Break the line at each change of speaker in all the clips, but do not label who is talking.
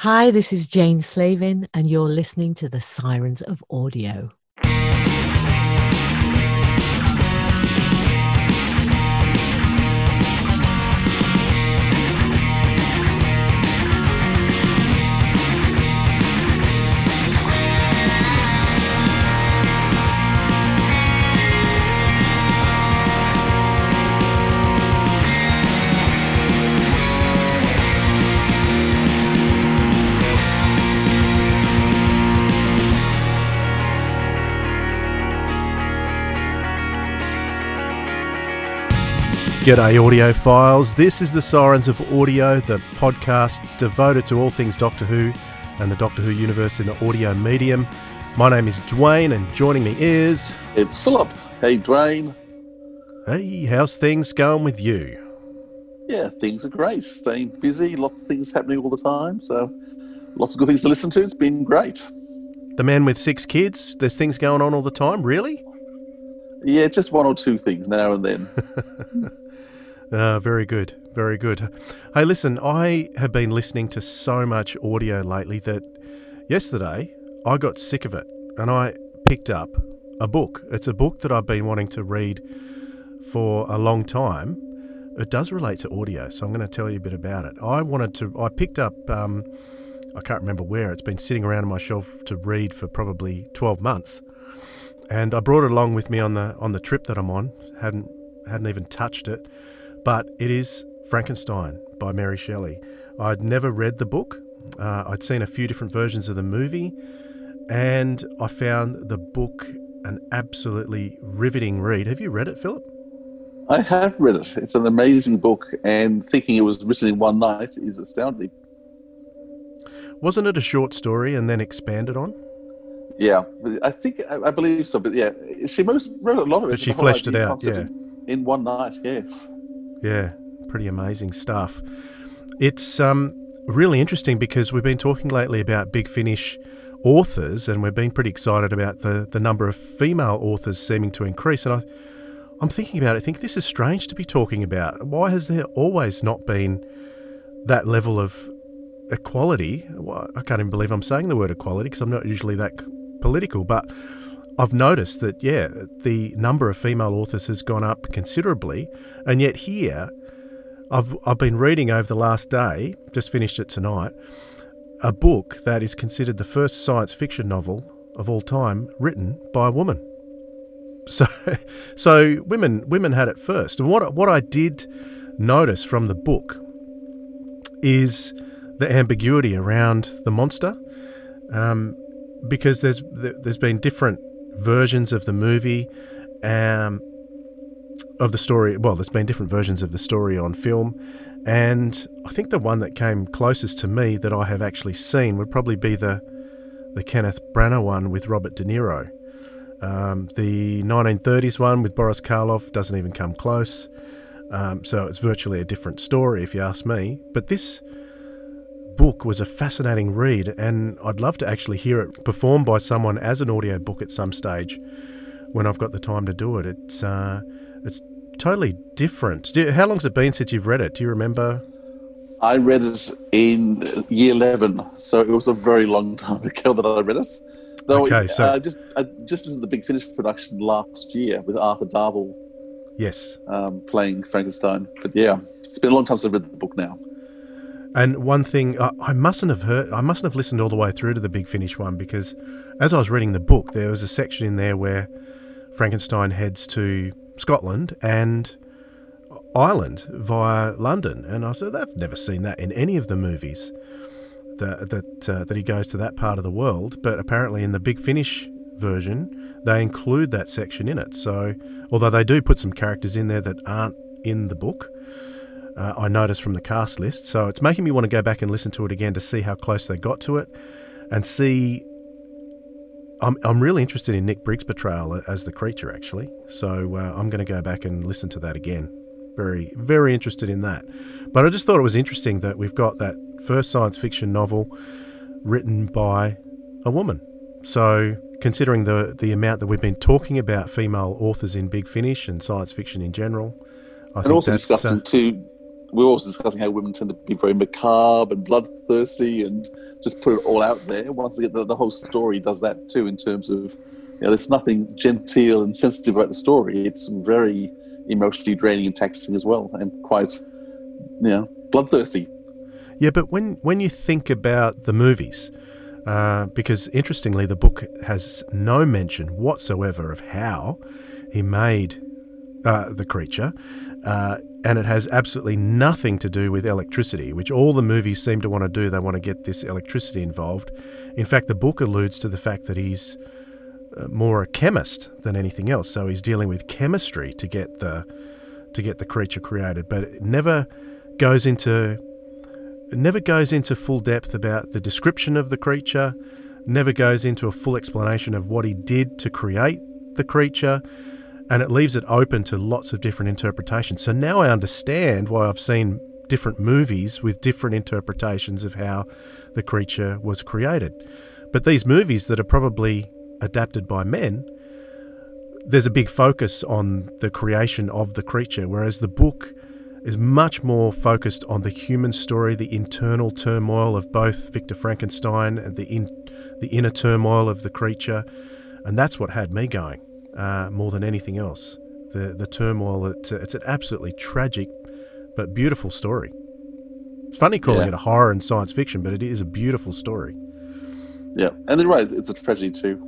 Hi, this is Jane Slavin, and you're listening to the Sirens of Audio.
G'day, audiophiles. This is the Sirens of Audio, the podcast devoted to all things Doctor Who and the Doctor Who universe in the audio medium. My name is Dwayne, and joining me is.
It's Philip. Hey, Dwayne.
Hey, how's things going with you?
Yeah, things are great. Staying busy, lots of things happening all the time. So, lots of good things to listen to. It's been great.
The man with six kids, there's things going on all the time, really?
Yeah, just one or two things now and then.
Uh, very good, very good. Hey, listen, I have been listening to so much audio lately that yesterday I got sick of it and I picked up a book. It's a book that I've been wanting to read for a long time. It does relate to audio, so I'm going to tell you a bit about it. I wanted to, I picked up, um, I can't remember where, it's been sitting around on my shelf to read for probably 12 months. And I brought it along with me on the on the trip that I'm on. hadn't hadn't even touched it but it is Frankenstein by Mary Shelley. I'd never read the book, uh, I'd seen a few different versions of the movie, and I found the book an absolutely riveting read. Have you read it, Philip?
I have read it. It's an amazing book, and thinking it was written in one night is astounding.
Wasn't it a short story and then expanded on?
Yeah, I think I believe so. But yeah, she most wrote a lot of it.
But she fleshed it out. Yeah,
in one night. Yes.
Yeah, pretty amazing stuff. It's um, really interesting because we've been talking lately about Big Finish authors, and we've been pretty excited about the, the number of female authors seeming to increase. And I, I'm thinking about it, I think this is strange to be talking about. Why has there always not been that level of equality? Well, I can't even believe I'm saying the word equality because I'm not usually that political, but I've noticed that, yeah, the number of female authors has gone up considerably. And yet, here, I've, I've been reading over the last day, just finished it tonight, a book that is considered the first science fiction novel of all time written by a woman. So, so women women had it first. And what what I did notice from the book is the ambiguity around the monster, um, because there's there's been different versions of the movie, um, of the story. Well, there's been different versions of the story on film, and I think the one that came closest to me that I have actually seen would probably be the the Kenneth Branagh one with Robert De Niro. Um, the 1930s one with Boris Karloff doesn't even come close. Um, so it's virtually a different story, if you ask me. But this book was a fascinating read, and I'd love to actually hear it performed by someone as an audio book at some stage when I've got the time to do it. It's uh, it's totally different. You, how long's it been since you've read it? Do you remember?
I read it in year eleven, so it was a very long time ago that I read it. Though okay, so uh, just I just listened to the Big Finish production last year with Arthur Darvill.
Yes,
um, playing Frankenstein. But yeah, it's been a long time since I've read the book now.
And one thing I, I mustn't have heard, I mustn't have listened all the way through to the Big Finish one because as I was reading the book, there was a section in there where Frankenstein heads to Scotland and Ireland via London, and I said I've never seen that in any of the movies that that uh, that he goes to that part of the world. But apparently, in the Big Finish version, they include that section in it. So, although they do put some characters in there that aren't in the book, uh, I noticed from the cast list. So it's making me want to go back and listen to it again to see how close they got to it and see. I'm, I'm really interested in Nick Briggs' portrayal as the creature, actually. So uh, I'm going to go back and listen to that again. Very, very interested in that. But I just thought it was interesting that we've got that first science fiction novel written by a woman. So considering the the amount that we've been talking about female authors in Big Finish and science fiction in general,
I and also discussing uh, two we were also discussing how women tend to be very macabre and bloodthirsty and just put it all out there. Once again, the, the whole story does that too in terms of you know, there's nothing genteel and sensitive about the story. It's very emotionally draining and taxing as well, and quite, you know, bloodthirsty.
Yeah, but when when you think about the movies, uh, because interestingly, the book has no mention whatsoever of how he made uh, the creature, uh, and it has absolutely nothing to do with electricity, which all the movies seem to want to do. They want to get this electricity involved. In fact, the book alludes to the fact that he's uh, more a chemist than anything else, so he's dealing with chemistry to get the to get the creature created, but it never goes into it never goes into full depth about the description of the creature, never goes into a full explanation of what he did to create the creature, and it leaves it open to lots of different interpretations. So now I understand why I've seen different movies with different interpretations of how the creature was created. But these movies that are probably adapted by men, there's a big focus on the creation of the creature, whereas the book is much more focused on the human story, the internal turmoil of both Victor Frankenstein and the in, the inner turmoil of the creature, and that's what had me going uh, more than anything else. The the turmoil. It's, it's an absolutely tragic but beautiful story. It's funny calling yeah. it a horror and science fiction, but it is a beautiful story.
Yeah, and then right, it's a tragedy too.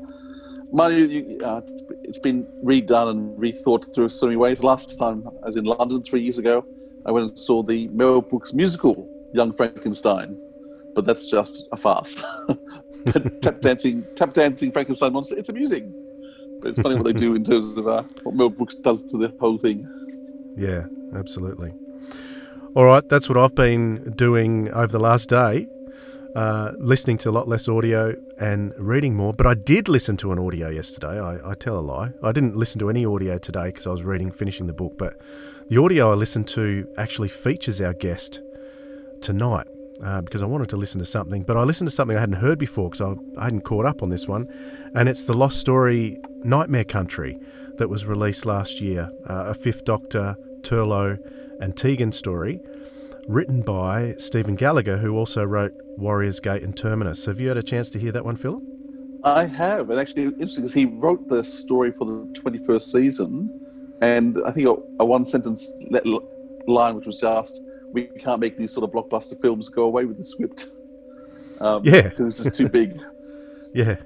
Money, uh, it's been redone and rethought through so many ways. Last time I was in London three years ago, I went and saw the Mel Brooks musical Young Frankenstein, but that's just a farce. tap dancing, tap dancing Frankenstein monster. It's amusing, it's funny what they do in terms of uh, what Mel Brooks does to the whole thing.
Yeah, absolutely. All right, that's what I've been doing over the last day. Uh, listening to a lot less audio and reading more. But I did listen to an audio yesterday. I, I tell a lie. I didn't listen to any audio today because I was reading, finishing the book. But the audio I listened to actually features our guest tonight uh, because I wanted to listen to something, but I listened to something I hadn't heard before because I, I, hadn't caught up on this one, and it's the Lost Story Nightmare Country that was released last year, uh, a Fifth Doctor, Turlough, and Tegan story, written by Stephen Gallagher, who also wrote Warriors Gate and Terminus. Have you had a chance to hear that one, Philip?
I have, and actually, interesting because he wrote the story for the 21st season and I think a, a one sentence line which was just, "We can't make these sort of blockbuster films go away with the script."
Um, yeah,
because it's just too big.
yeah,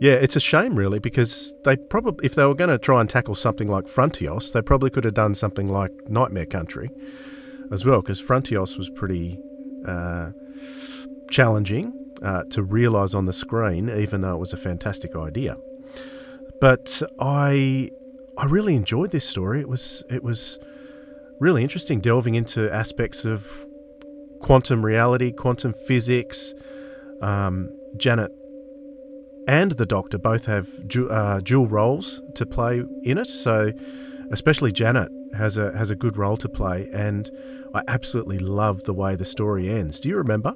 yeah, it's a shame really because they probably, if they were going to try and tackle something like Frontios, they probably could have done something like Nightmare Country as well, because Frontios was pretty uh, challenging uh, to realise on the screen, even though it was a fantastic idea. But I I really enjoyed this story. It was it was really interesting delving into aspects of quantum reality, quantum physics. Um, Janet and the Doctor both have du- uh, dual roles to play in it. So, especially Janet has a has a good role to play, and I absolutely love the way the story ends. Do you remember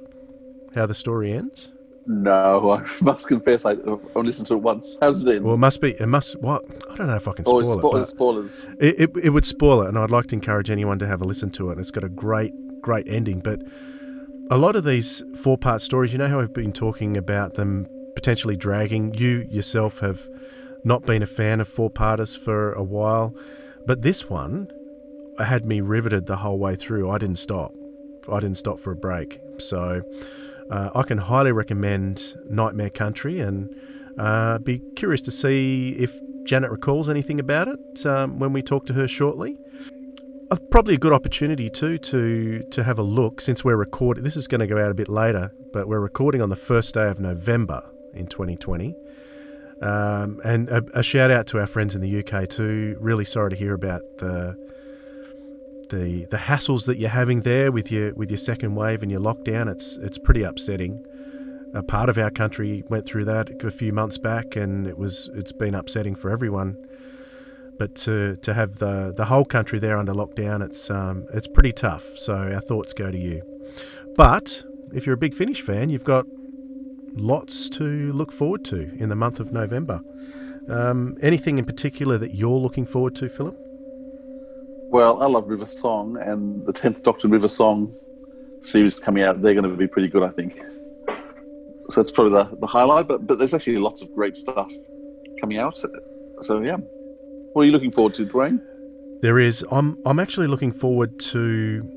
how the story ends?
No, I must confess I only listened to it once. How's it in?
Well, it must be. It must. What? I don't know if I can oh, spoil
oh,
it.
spoilers.
It, it, it would spoil it, and I'd like to encourage anyone to have a listen to it. And it's got a great, great ending. But a lot of these four-part stories, you know how I've been talking about them potentially dragging. You yourself have not been a fan of four-parters for a while, but this one had me riveted the whole way through. I didn't stop. I didn't stop for a break. So uh, I can highly recommend Nightmare Country and uh, be curious to see if Janet recalls anything about it um, when we talk to her shortly. Uh, probably a good opportunity too to to have a look since we're recording. This is going to go out a bit later, but we're recording on the first day of November in 2020. Um, and a, a, shout out to our friends in the UK too. Really sorry to hear about the the the hassles that you're having there with your with your second wave and your lockdown. It's it's pretty upsetting. A part of our country went through that a few months back, and it was it's been upsetting for everyone. But to to have the the whole country there under lockdown, it's um, it's pretty tough. So our thoughts go to you. But if you're a Big Finish fan, you've got lots to look forward to in the month of November. Um, anything in particular that you're looking forward to, Philip?
Well, I love River Song, and the Tenth Doctor River Song series coming out. They're going to be pretty good, I think. So that's probably the, the highlight. But but there's actually lots of great stuff coming out. So yeah, what are you looking forward to, Dwayne?
There is. I'm I'm actually looking forward to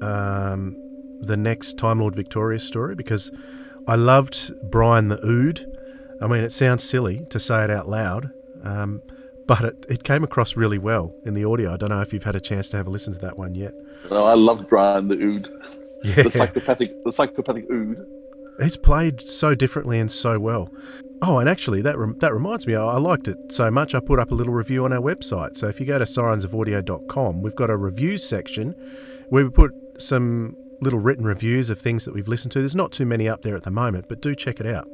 um, the next Time Lord Victoria story because I loved Brian the Ood. I mean, it sounds silly to say it out loud, um, but it, it came across really well in the audio. I don't know if you've had a chance to have a listen to that one yet.
Oh, I loved Brian the Ood.
Yeah.
The psychopathic, the psychopathic Ood.
He's played so differently and so well. Oh, and actually, that rem- that reminds me, I, I liked it so much. I put up a little review on our website. So if you go to sirensofaudio.com, we've got a reviews section where we put some little written reviews of things that we've listened to. There's not too many up there at the moment, but do check it out.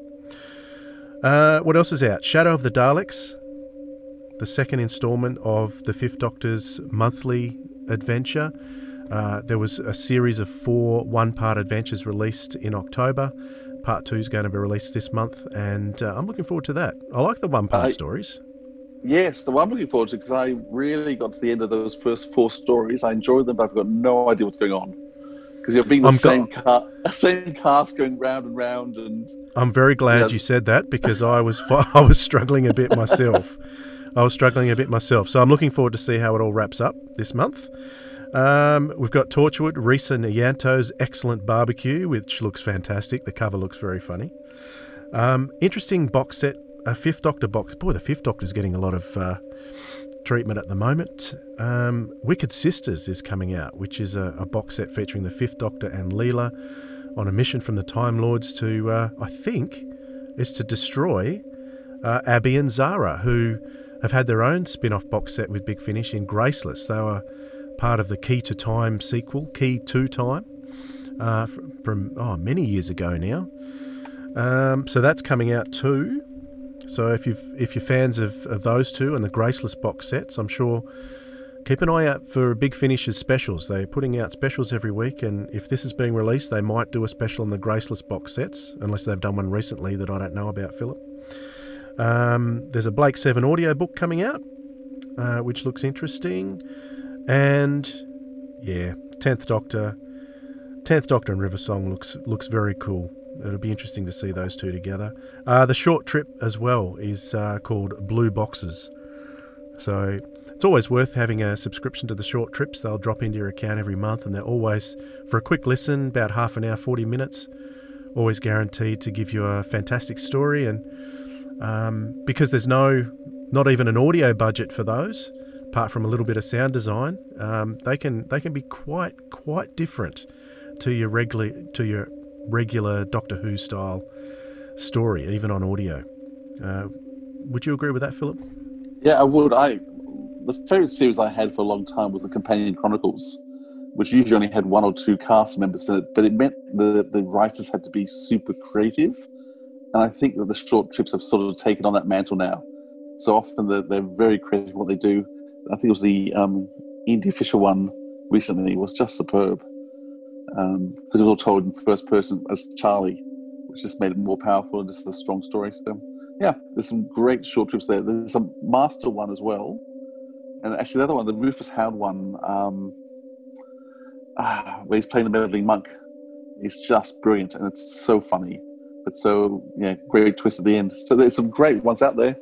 Uh, what else is out? Shadow of the Daleks, the second instalment of the Fifth Doctor's monthly adventure. Uh, there was a series of four one part adventures released in October. Part two is going to be released this month, and uh, I'm looking forward to that. I like the one part stories.
Yes, the one I'm looking forward to because I really got to the end of those first four stories. I enjoyed them, but I've got no idea what's going on because you're being the
I'm
same car, same cast going round and round, and
I'm very glad
Yeah.
you said that because I was I was struggling a bit myself. I was struggling a bit myself, so I'm looking forward to see how it all wraps up this month. Um, we've got Torchwood, Rhys and Ianto's excellent barbecue, which looks fantastic. The cover looks very funny. Um, interesting box set, a Fifth Doctor box. Boy, the Fifth Doctor's getting a lot of uh, treatment at the moment. Um, Wicked Sisters is coming out, which is a, a box set featuring the Fifth Doctor and Leela on a mission from the Time Lords to, uh, I think, is to destroy uh, Abby and Zara, who have had their own spin off box set with Big Finish in Graceless. They were part of the Key to Time sequel, Key to Time, uh, from oh, many years ago now. Um, so that's coming out too. So if you've if you're fans of, of those two and the Graceless box sets, I'm sure keep an eye out for Big Finish's specials. They're putting out specials every week, and if this is being released, they might do a special on the Graceless box sets, unless they've done one recently that I don't know about, Philip. Um, there's a Blake Seven audio book coming out, uh, which looks interesting, and yeah, Tenth Doctor, Tenth Doctor and River Song looks looks very cool. It'll be interesting to see those two together. Uh, the short trip as well is uh, called Blue Boxes. So it's always worth having a subscription to the short trips. They'll drop into your account every month, and they're always, for a quick listen, about half an hour, 40 minutes, always guaranteed to give you a fantastic story. And um, because there's no, not even an audio budget for those, apart from a little bit of sound design, um, they can they can be quite quite different to your regular to your regular Doctor Who style story, even on audio. Uh, would you agree with that, Philip?
yeah, I would. I the favorite series I had for a long time was the Companion Chronicles, which usually only had one or two cast members in it, but it meant the the writers had to be super creative, and I think that the short trips have sort of taken on that mantle now. So often they're, they're very creative what they do. I think it was the um, Indy Fisher one recently was just superb because it was all told in first person as Charlie, which just made it more powerful and just a strong story. So yeah, there's some great short trips there. There's a master one as well, and actually the other one, the Rufus Hound one, um, ah, where he's playing the meddling monk, is just brilliant and it's so funny, but so yeah, great twist at the end. So there's some great ones out there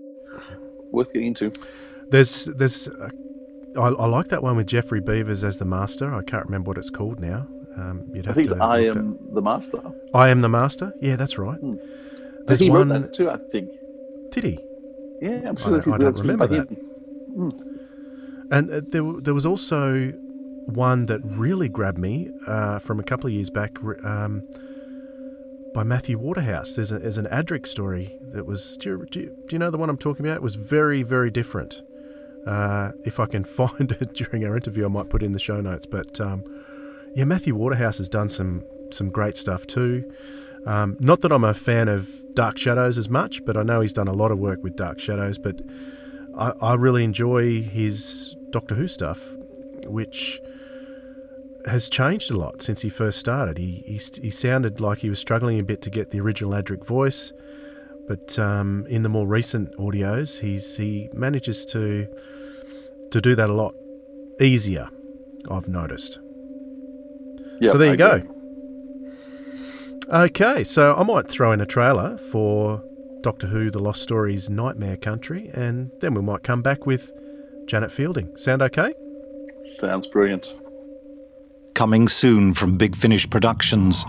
worth getting into.
There's there's uh, I, I like that one with Geoffrey Beevers as the master. I can't remember what it's called now. Um, you'd have I
think
to
it's I am the master.
I am the master. Yeah, that's right.
Hmm.
There's
he
one.
wrote that too, I think.
Did he?
Yeah, I'm sure
don't-
that's,
I don't
that's
remember
him.
And uh, there, there was also one that really grabbed me uh, from a couple of years back um, by Matthew Waterhouse. There's, a, there's an Adric story that was. Do you, do, you, do you know the one I'm talking about? It was very, very different. Uh, if I can find it during our interview, I might put in the show notes. But um, yeah, Matthew Waterhouse has done some some great stuff too. Um, not that I'm a fan of Dark Shadows as much, but I know he's done a lot of work with Dark Shadows. But I, I really enjoy his Doctor Who stuff, which has changed a lot since he first started. He, he, he sounded like he was struggling a bit to get the original Adric voice, but um, in the more recent audios, he's he manages to to do that a lot easier, I've noticed.
Yeah,
so there you go. Okay, so I might throw in a trailer for Doctor Who The Lost Stories Nightmare Country, and then we might come back with Janet Fielding. Sound okay?
Sounds brilliant.
Coming soon from Big Finish Productions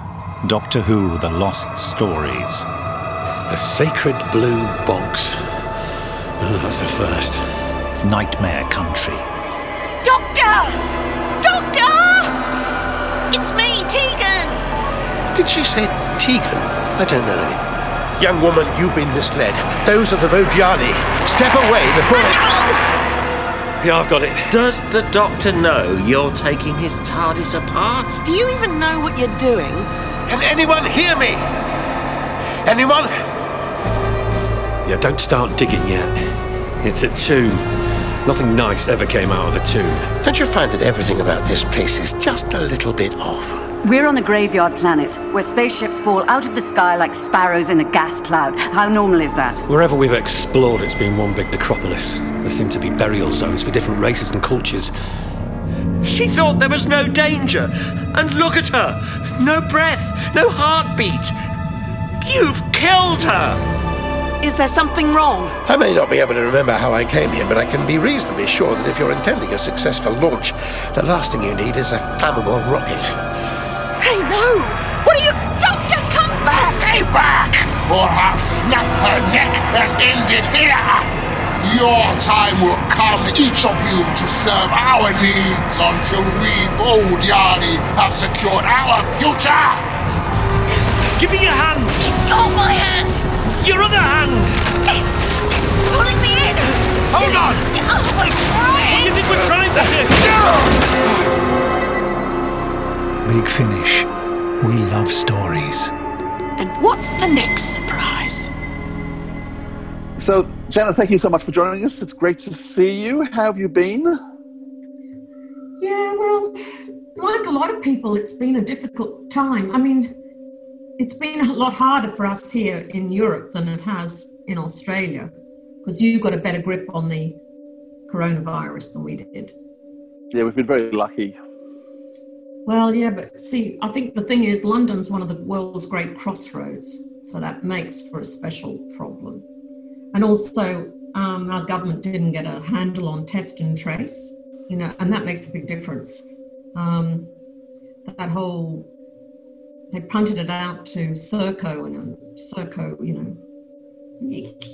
Doctor Who The Lost Stories.
A sacred blue box. Oh, that's the first.
Nightmare Country.
Doctor! Doctor! It's me, Tegan!
Did she say Tegan? I don't know. Young woman, you've been misled. Those are the Vojani. Step away before it.
Yeah, I've got it.
Does the doctor know you're taking his TARDIS apart?
Do you even know what you're doing?
Can anyone hear me? Anyone?
Yeah, don't start digging yet. It's a tomb. Nothing nice ever came out of a tomb.
Don't you find that everything about this place is just a little bit off?
We're on a graveyard planet where spaceships fall out of the sky like sparrows in a gas cloud. How normal is that?
Wherever we've explored, it's been one big necropolis. There seem to be burial zones for different races and cultures. She thought there was no danger. And look at her! No breath, no heartbeat. You've killed her!
Is there something wrong?
I may not be able to remember how I came here, but I can be reasonably sure that if you're intending a successful launch, the last thing you need is a flammable rocket.
Hey, no! What are you. Doctor, come back!
Stay back, or I'll snap her neck and end it here. Your time will come, each of you, to serve our needs until we, old Vodiani, have secured our future.
Give me your hand!
He's got my hand!
Your other hand!
He's pulling me in!
Hold on!
Oh, we're trying!
What do you think we're trying to do?
Big Finish. We love stories.
And what's the next surprise?
So, Janet, thank you so much for joining us. It's great to see you. How have you been?
Yeah, well, like a lot of people, it's been a difficult time. I mean, it's been a lot harder for us here in Europe than it has in Australia because you got a better grip on the coronavirus than we did.
Yeah, we've been very lucky.
Well, yeah, but see, I think the thing is, London's one of the world's great crossroads, so that makes for a special problem. And also, um, our government didn't get a handle on test and trace, you know, and that makes a big difference. Um, that whole they punted it out to Serco, and um, Serco, you know, yeek.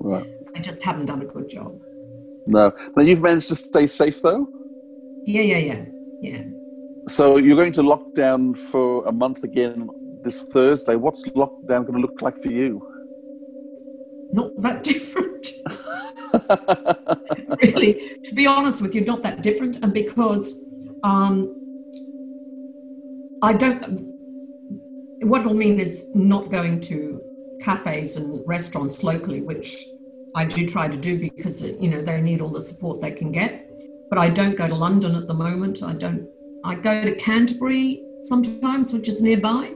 Right.
They just haven't done a good job.
No. but you've managed to stay safe, though?
Yeah, yeah, yeah, yeah.
So, you're going to lockdown for a month again this Thursday. What's lockdown going to look like for you?
Not that different. really, to be honest with you, not that different. And because um, I don't, what it'll mean is not going to cafes and restaurants locally, which I do try to do because you know they need all the support they can get. But I don't go to London at the moment. I don't. I go to Canterbury sometimes, which is nearby,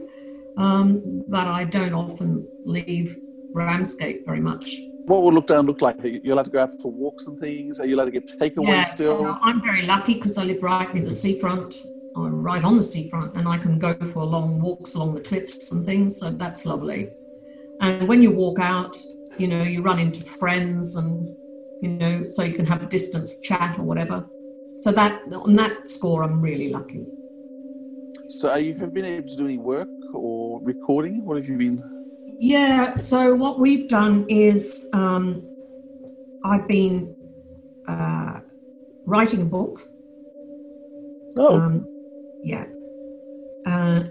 um, but I don't often leave Ramsgate very much.
What will lockdown look like? Are you allowed to go out for walks and things? Are you allowed to get takeaway
Yeah,
still?
so I'm very lucky because I live right near the seafront. I'm right on the seafront, and I can go for long walks along the cliffs and things. So that's lovely. And when you walk out, you know, you run into friends, and you know, so you can have a distance chat or whatever. So that on that score, I'm really lucky.
So, are you have you been able to do any work or recording? What have you been?
Yeah. So what we've done is um, I've been uh, writing a book.
Oh.
Um, yeah. Uh,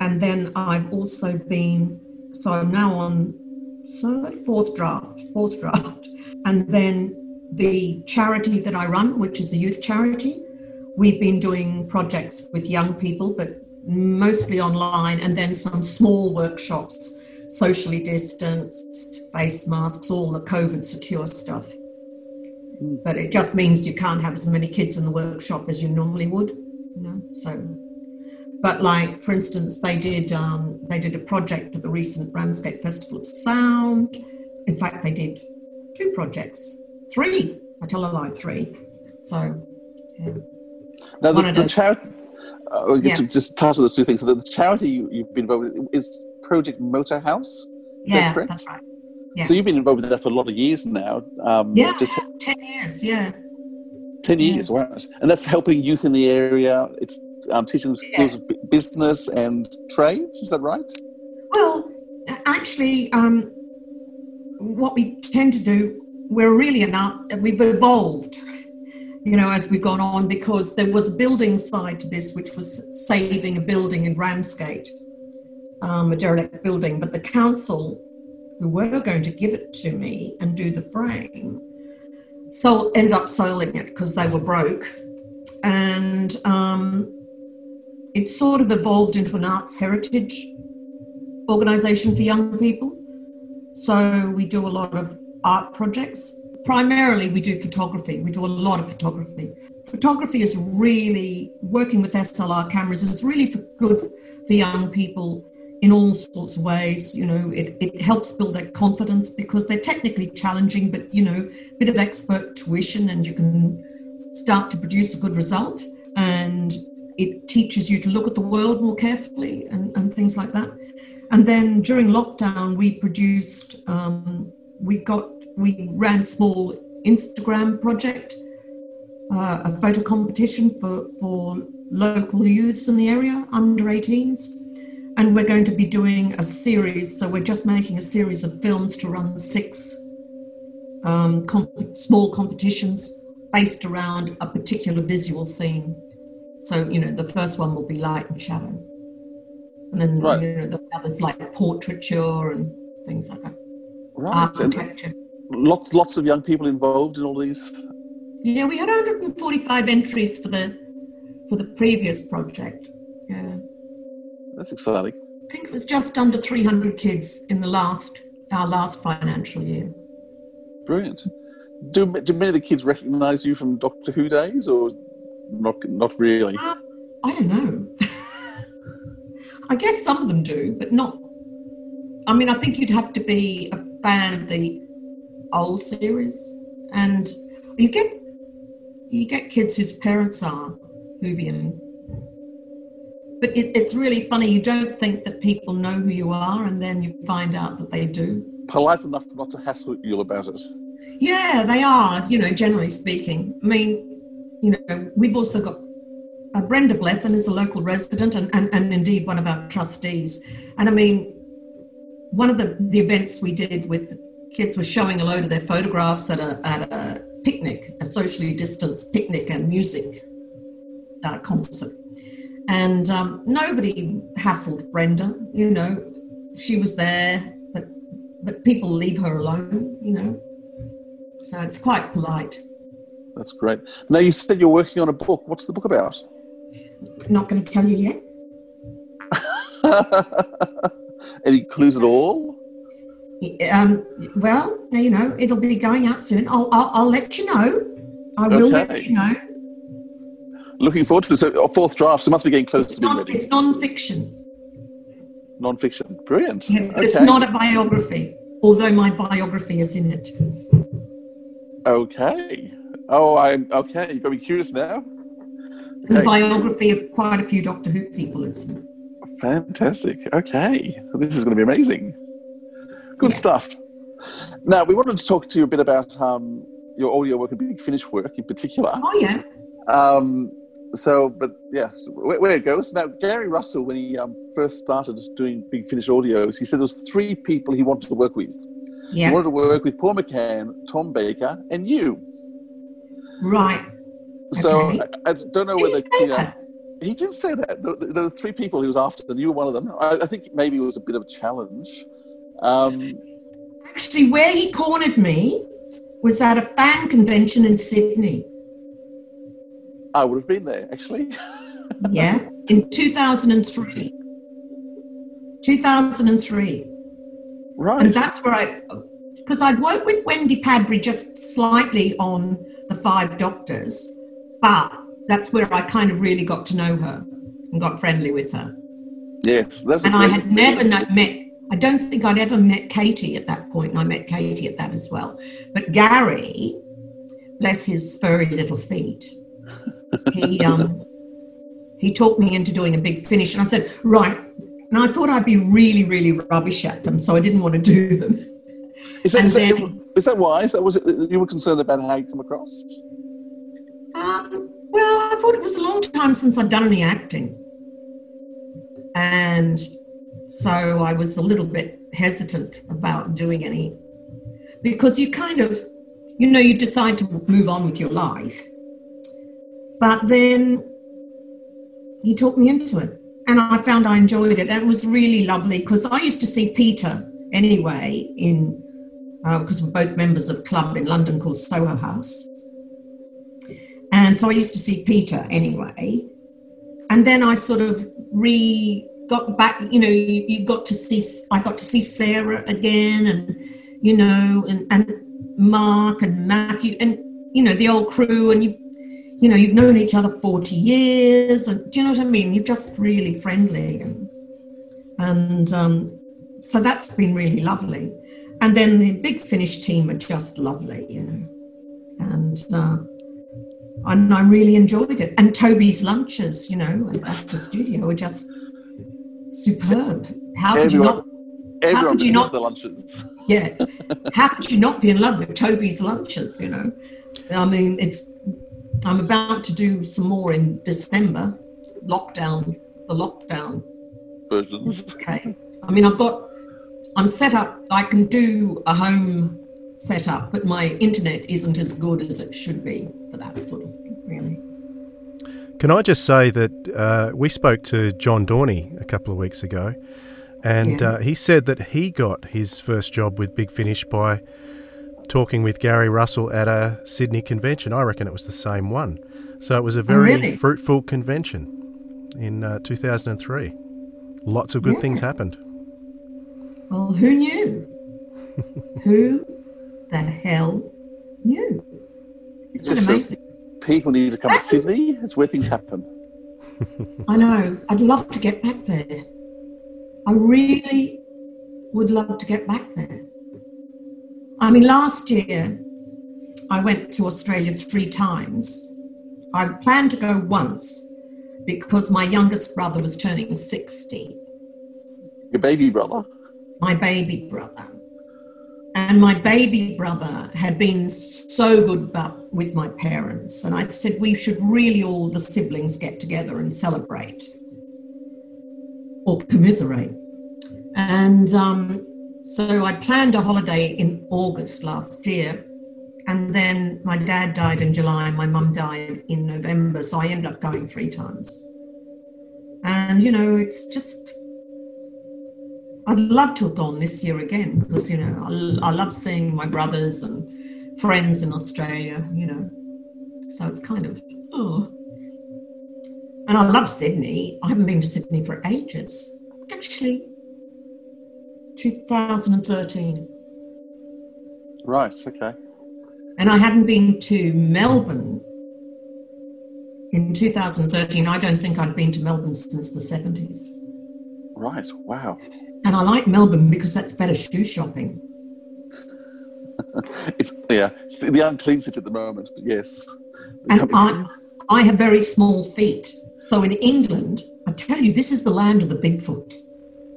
and then I've also been, so I'm now on third, fourth draft, fourth draft. And then the charity that I run, which is a youth charity, we've been doing projects with young people, but mostly online, and then some small workshops, socially distanced, face masks, all the COVID secure stuff. But it just means you can't have as many kids in the workshop as you normally would, you know. So, but like for instance, they did um, they did a project at the recent Ramsgate Festival of Sound. In fact, they did two projects, three. I tell a lie, three. So, yeah.
Now, the, the charity, uh, we get
Yeah.
to just touch on those two things. So, the, charity you, you've been involved with is Project Motor House. Is that
Yeah,
correct?
that's right. Yeah.
So, you've been involved with that for a lot of years now. Um,
Yeah,
Just
yeah, 10 years, yeah.
10 years, wow. And that's helping youth in the area. It's um, teaching them skills of business and trades. Is that right?
Well, actually, um, what we tend to do, we're really art, we've evolved, you know, as we've gone on because there was a building side to this, which was saving a building in Ramsgate, um, a derelict building. But the council, who were going to give it to me and do the frame, so ended up selling it because they were broke. And um, it sort of evolved into an arts heritage organisation for young people. So we do a lot of art projects. Primarily, we do photography. We do a lot of photography. Photography is really working with SLR cameras is really for good for young people in all sorts of ways. You know, it, it helps build their confidence because they're technically challenging, but you know, a bit of expert tuition and you can start to produce a good result. And it teaches you to look at the world more carefully and, and things like that. And then during lockdown, we produced, um, we got, we ran a small Instagram project, uh, a photo competition for, for local youths in the area, under 18s. And we're going to be doing a series. So we're just making a series of films to run six um, comp- small competitions based around a particular visual theme. So, you know, the first one will be light and shadow. And then,
Right.
you know, the others like portraiture and things like that.
Right. And
Architecture.
lots, lots of young people involved in all these.
Yeah, we had 145 entries for the for the previous project. Yeah.
That's exciting.
I think it was just under 300 kids in the last our last financial year.
Brilliant. Do, do many of the kids recognise you from Doctor Who days, or not? Not really.
Um, I don't know. I guess some of them do, but not. I mean, I think you'd have to be a fan of the old series, and you get you get kids whose parents are Whovian. But it, it's really funny. You don't think that people know who you are, and then you find out that they do.
Polite enough not to hassle you about it.
Yeah, they are, you know, generally speaking. I mean, you know, we've also got uh, Brenda Blethyn is a local resident and, and, and indeed one of our trustees. And I mean, one of the, the events we did with the kids was showing a load of their photographs at a, at a picnic, a socially distanced picnic and music uh, concert. And um, nobody hassled Brenda, you know, she was there, but, but people leave her alone, you know. So it's quite polite.
That's great. Now you said you're working on a book. What's the book about?
Not going to tell you yet.
Any clues at all?
Um, well, you know, it'll be going out soon. I'll, I'll, I'll let you know. I will let you know.
Looking forward to it. So, fourth draft. So, it must be getting close to being
Non,
ready.
it's non-fiction,
Non-fiction. Brilliant.
yeah, but
okay.
it's not a biography. Although my biography is in it.
Okay. Oh, I'm okay. You've got me curious now.
The biography of quite a few Doctor Who people is in it.
Fantastic. Okay. This is going to be amazing. Good stuff. Now, we wanted to talk to you a bit about um, your audio work and Big Finish work in particular.
Oh yeah.
Um, so, but yeah, where, where it goes. Now, Gary Russell, when he um, first started doing Big Finish audios, he said there was three people he wanted to work with.
Yeah.
He wanted to work with Paul McGann, Tom Baker, and you.
Right.
So
Okay.
I, I don't know whether you know,
that?
He did say that. There, there were three people he was after, and you were one of them. I, I think maybe it was a bit of a challenge. Um,
Actually, where he cornered me was at a fan convention in Sydney.
I would have been there actually.
Yeah, in 2003. 2003.
Right.
And that's where I, because I'd worked with Wendy Padbury just slightly on The Five Doctors, but that's where I kind of really got to know her and got friendly with her.
Yes, that's.
And I had never met, I don't think I'd ever met Katy at that point, and I met Katy at that as well. But Gary bless his furry little feet, he um, he talked me into doing a big finish, and I said, right. And I thought I'd be really, really rubbish at them, so I didn't want to do them.
Is that, is, that,
then-
is that why? Is that was it that you were concerned about how you come across?
Um, well, I thought it was a long time since I'd done any acting. And so I was a little bit hesitant about doing any. Because you kind of, you know, you decide to move on with your life. But then he talked me into it. And I found I enjoyed it. And it was really lovely because I used to see Peter anyway in, uh, because we're both members of a club in London called Soho House. And so I used to see Peter anyway. And then I sort of re got back, you know, you, you got to see, I got to see Sarah again and, you know, and, and Mark and Matthew and, you know, the old crew. And you, you know, you've known each other 40 years. And do you know what I mean? You're just really friendly. And, and um, so that's been really lovely. And then the Big Finish team are just lovely, you know. And, uh, and I really enjoyed it. And Toby's lunches, you know, at the studio were just superb. How could you not?
everyone
could you not-
the lunches.
Yeah, how could you not be in love with Toby's lunches? You know, I mean, it's. I'm about to do some more in December. Lockdown, the lockdown.
versions.
Okay. I mean, I've got. I'm set up. I can do a home setup, but my internet isn't as good as it should be for that sort of thing. Really.
Can I just say that uh, we spoke to John Dorney a couple of weeks ago, and
Yeah.
uh, he said that he got his first job with Big Finish by talking with Gary Russell at a Sydney convention. I reckon it was the same one. So it was a very
really?
fruitful convention in uh, 2003. Lots of good
Yeah.
things happened.
Well, who knew? who the hell knew? Isn't that amazing?
People need to come to Sydney. It's where things happen.
I know. I'd love to get back there. I really would love to get back there. I mean, last year I went to Australia three times. I planned to go once because my youngest brother was turning 60,
Your baby brother.
my baby brother. And my baby brother had been so good with my parents. And I said, we should really all the siblings get together and celebrate or commiserate. And um, so I planned a holiday in August last year. And then my dad died in July and my mum died in November. So I ended up going three times. And, you know, it's just, I'd love to have gone this year again because, you know, I, I love seeing my brothers and friends in Australia, you know. So it's kind of, oh. And I love Sydney. I haven't been to Sydney for ages. Actually, 2013.
Right. Okay.
And I hadn't been to Melbourne in 2013. I don't think I'd been to Melbourne since the 70s.
Right. Wow.
And I like Melbourne because that's better shoe shopping.
It's yeah. It's the, the unclean city at the moment. But yes.
And I, I have very small feet. So in England, I tell you, this is the land of the Bigfoot.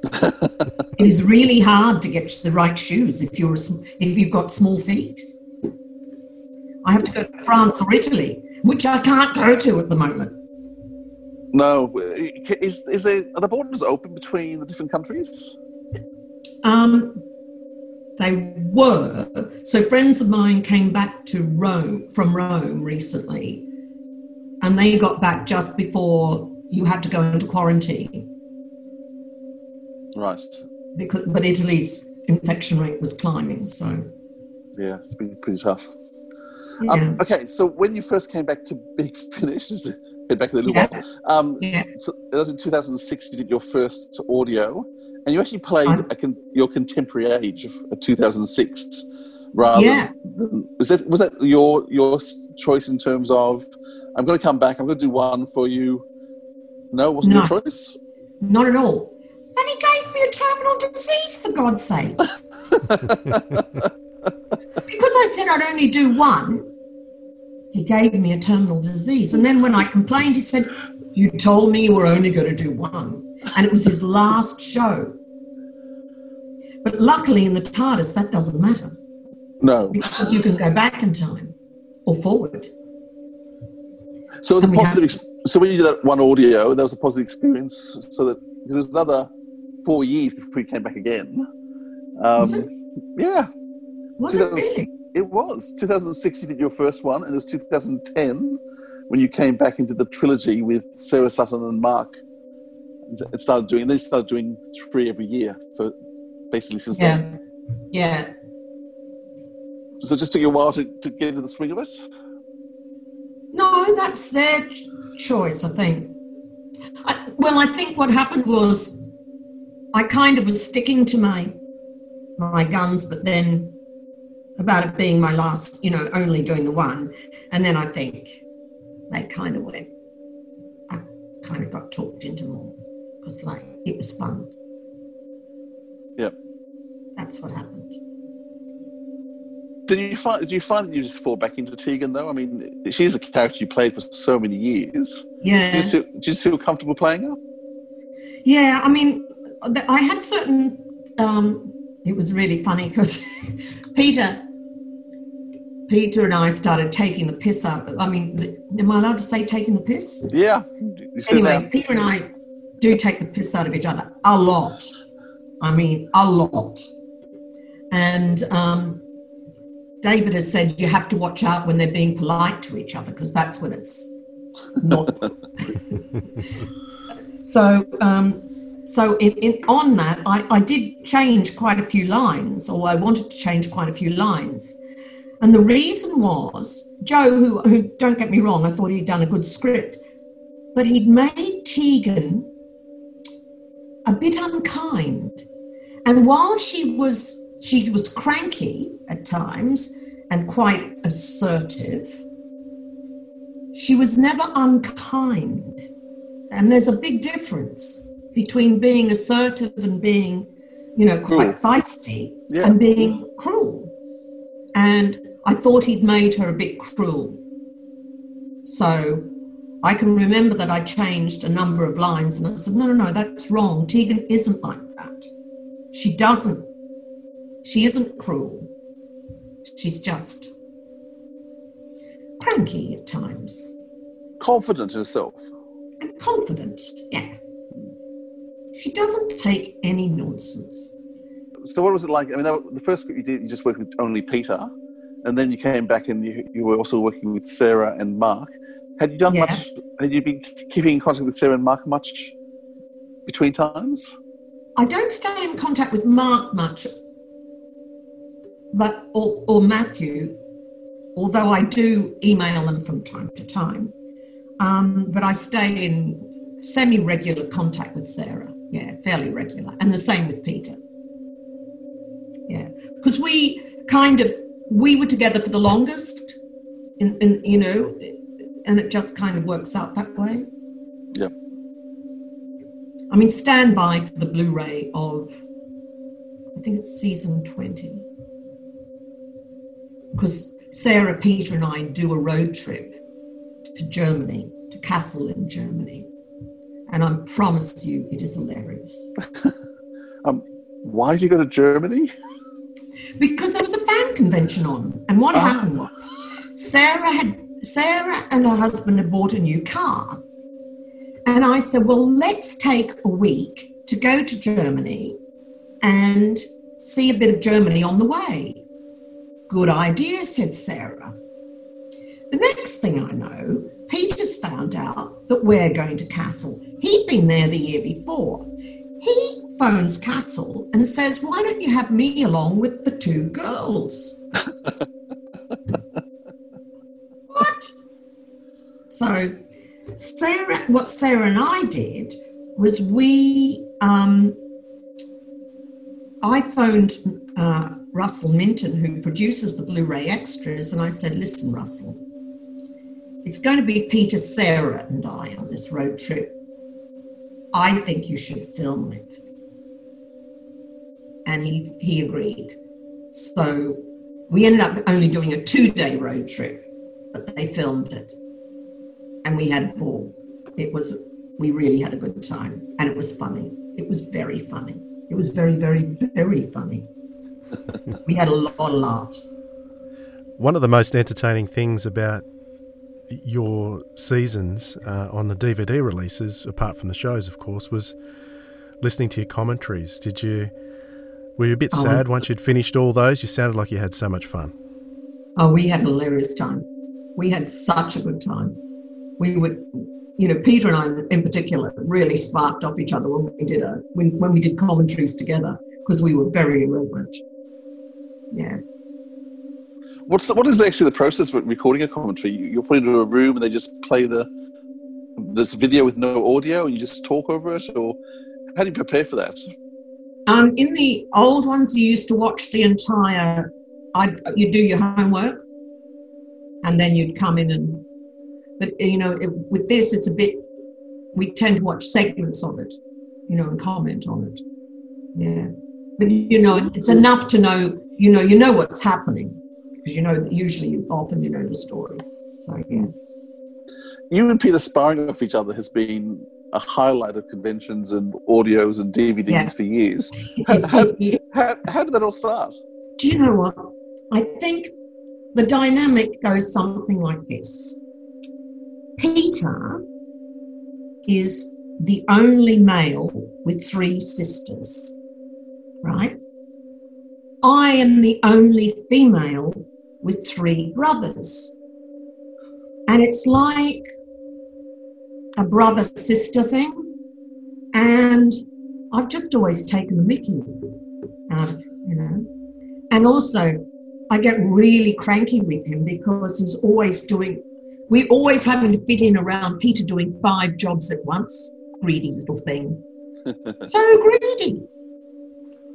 it is really hard to get the right shoes if you're if you've got small feet. I have to go to France or Italy, which I can't go to at the moment.
No. Is is there are the borders open between the different countries?
Um, they were. So friends of mine came back to Rome from Rome recently, and they got back just before you had to go into quarantine.
Right.
Because, but Italy's infection rate was climbing. So
Yeah. It's been pretty tough.
yeah,
Um, okay, so when you first came back to Big Finish, just to back a little
Yeah.
while, um,
yeah.
so that was in 2006. You did your first audio, and you actually played a con- your contemporary age of, of 2006. Rather,
Yeah.
than, was that was that your your choice in terms of I'm going to come back, I'm going to do one for you? No, wasn't
No.
your choice.
not at all. And he gave me a terminal disease for God's sake. because I said I'd only do one, he gave me a terminal disease. And then when I complained, he said, You told me you were only going to do one. And it was his last show. But luckily, in the TARDIS, that doesn't matter.
No.
Because you can go back in time or forward.
So it was a positive. Ex- so when you did that one audio, that was a positive experience. So that because there was another four years before you came back again. Um,
was it?
Yeah.
Was it really?
It was. 2006, you did your first one, and it was 2010 when you came back into the trilogy with Sarah Sutton and Mark. And started doing. They started doing three every year for basically since
Yeah.
then.
Yeah.
So it just took you a while to, to get into the swing of it.
No, that's their choice, I think. I, well, I think what happened was I kind of was sticking to my my guns, but then about it being my last, you know, only doing the one, and then I think they kind of went. I kind of got talked into more because, like, it was fun.
Yep.
That's what happened.
Did you find? Did you find that you just fall back into Tegan though? I mean, she's a character you played for so many years.
Yeah.
Do you just feel, do you just feel comfortable playing her?
Yeah, I mean, I had certain. Um, it was really funny because Peter, Peter and I started taking the piss out. I mean, am I allowed to say taking the piss?
Yeah.
Anyway,
that.
Peter and I do take the piss out of each other a lot. I mean, a lot. And um, David has said you have to watch out when they're being polite to each other because that's when it's not. so, um, so in, in, on that, I, I did change quite a few lines, or I wanted to change quite a few lines. And the reason was Joe, who, who don't get me wrong, I thought he'd done a good script, but he'd made Tegan a bit unkind. And while she was she was cranky at times and quite assertive, she was never unkind. And there's a big difference between being assertive and being, you know, quite feisty
Yeah.
and being cruel. And I thought he'd made her a bit cruel. So I can remember that I changed a number of lines and I said, no, no, no, that's wrong. Tegan isn't like that. She doesn't. She isn't cruel. She's just cranky at times
Confident in herself.
and confident. Yeah. She doesn't take any nonsense.
So what was it like? I mean, the first script you did, you just worked with only Peter, and then you came back and you, you were also working with Sarah and Mark. Had you done
Yeah.
much? Had you been keeping in contact with Sarah and Mark much between times?
I don't stay in contact with Mark much, but or, or Matthew, although I do email them from time to time. Um, but I stay in semi-regular contact with Sarah. Yeah, fairly regular, and the same with Peter. Yeah, because we kind of we were together for the longest, in, in you know, and it just kind of works out that way.
Yeah.
I mean, stand by for the Blu-ray of, I think it's season 20. Because Sarah, Peter, and I do a road trip to Germany, to Kassel in Germany. And I promise you, it is hilarious.
Um, why did you go to Germany?
Because there was a fan convention on. And what ah. happened was Sarah had Sarah and her husband had bought a new car. And I said, Well, let's take a week to go to Germany and see a bit of Germany on the way. Good idea, said Sarah. The next thing I know, Peter's found out that we're going to Kassel. He'd been there the year before. He phones Kassel and says, Why don't you have me along with the two girls? what? So, Sarah, what Sarah and I did was we, um, I phoned uh, Russell Minton, who produces the Blu ray extras, and I said, Listen, Russell, it's going to be Peter, Sarah, and I on this road trip. I think you should film it. And he, he agreed. So we ended up only doing a two day road trip. but they filmed it. And we had a ball. It was, we really had a good time. And it was funny. It was very funny. It was very, very, very funny. we had a lot of laughs.
One of the most entertaining things about your seasons uh, on the DVD releases, apart from the shows, of course, was listening to your commentaries. Did you were you a bit
Oh.
sad once you'd finished all those? You sounded like you had so much fun.
Oh, we had a hilarious time. We had such a good time. We would, you know, Peter and I in particular really sparked off each other when we did a when, when we did commentaries together because we were very irreverent. Yeah.
What's the, what is actually the process for recording a commentary? You're put into a room and they just play the this video with no audio and you just talk over it, or how do you prepare for that?
Um, in the old ones, you used to watch the entire. I you do your homework, and then you'd come in and. But you know, it, with this, it's a bit. We tend to watch segments of it, you know, and comment on it. Yeah, but you know, it's enough to know. You know, you know what's happening because you know usually, often you know the story. So yeah.
You and Peter sparring off each other has been a highlight of conventions and audios and DVDs
Yeah.
for years. How, how, how, how did that all start?
Do you know what? I think the dynamic goes something like this Peter is the only male with three sisters, right? I am the only female with three brothers. And it's like a brother sister thing. And I've just always taken the mickey out of, you know. And also, I get really cranky with him because he's always doing, we're always having to fit in around Peter doing five jobs at once. Greedy little thing. so greedy.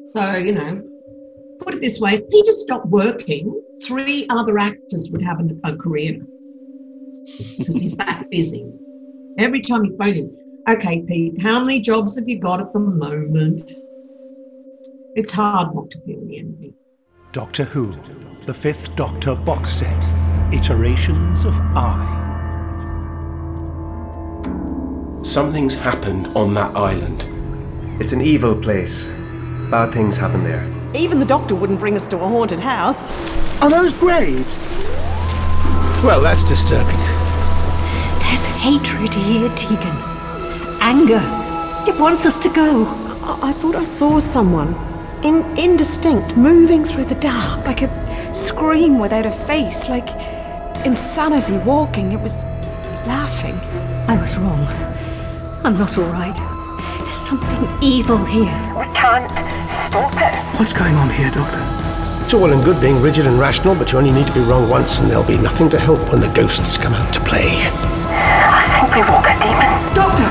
So, you know, put it this way if Peter stopped working, three other actors would have a, a career because he's that busy. Every time you phone him, okay, Pete, how many jobs have you got at the moment? It's hard not to feel the envy.
Doctor Who, the Fifth Doctor box set, Iterations of I.
Something's happened on that island.
It's an evil place. Bad things happen there.
Even the doctor wouldn't bring us to a haunted house.
Are those graves? Well, that's disturbing.
There's hatred here, Tegan. Anger. It wants us to go.
I, I thought I saw someone. In, indistinct, moving through the dark. Like a scream without a face. Like insanity walking. It was laughing.
I was wrong. I'm not all right. There's something evil here.
We can't stop it.
What's going on here, Doctor? It's all well and good being rigid and rational, but you only need to be wrong once and there'll be nothing to help when the ghosts come out to play.
I think we walk a demon.
Doctor!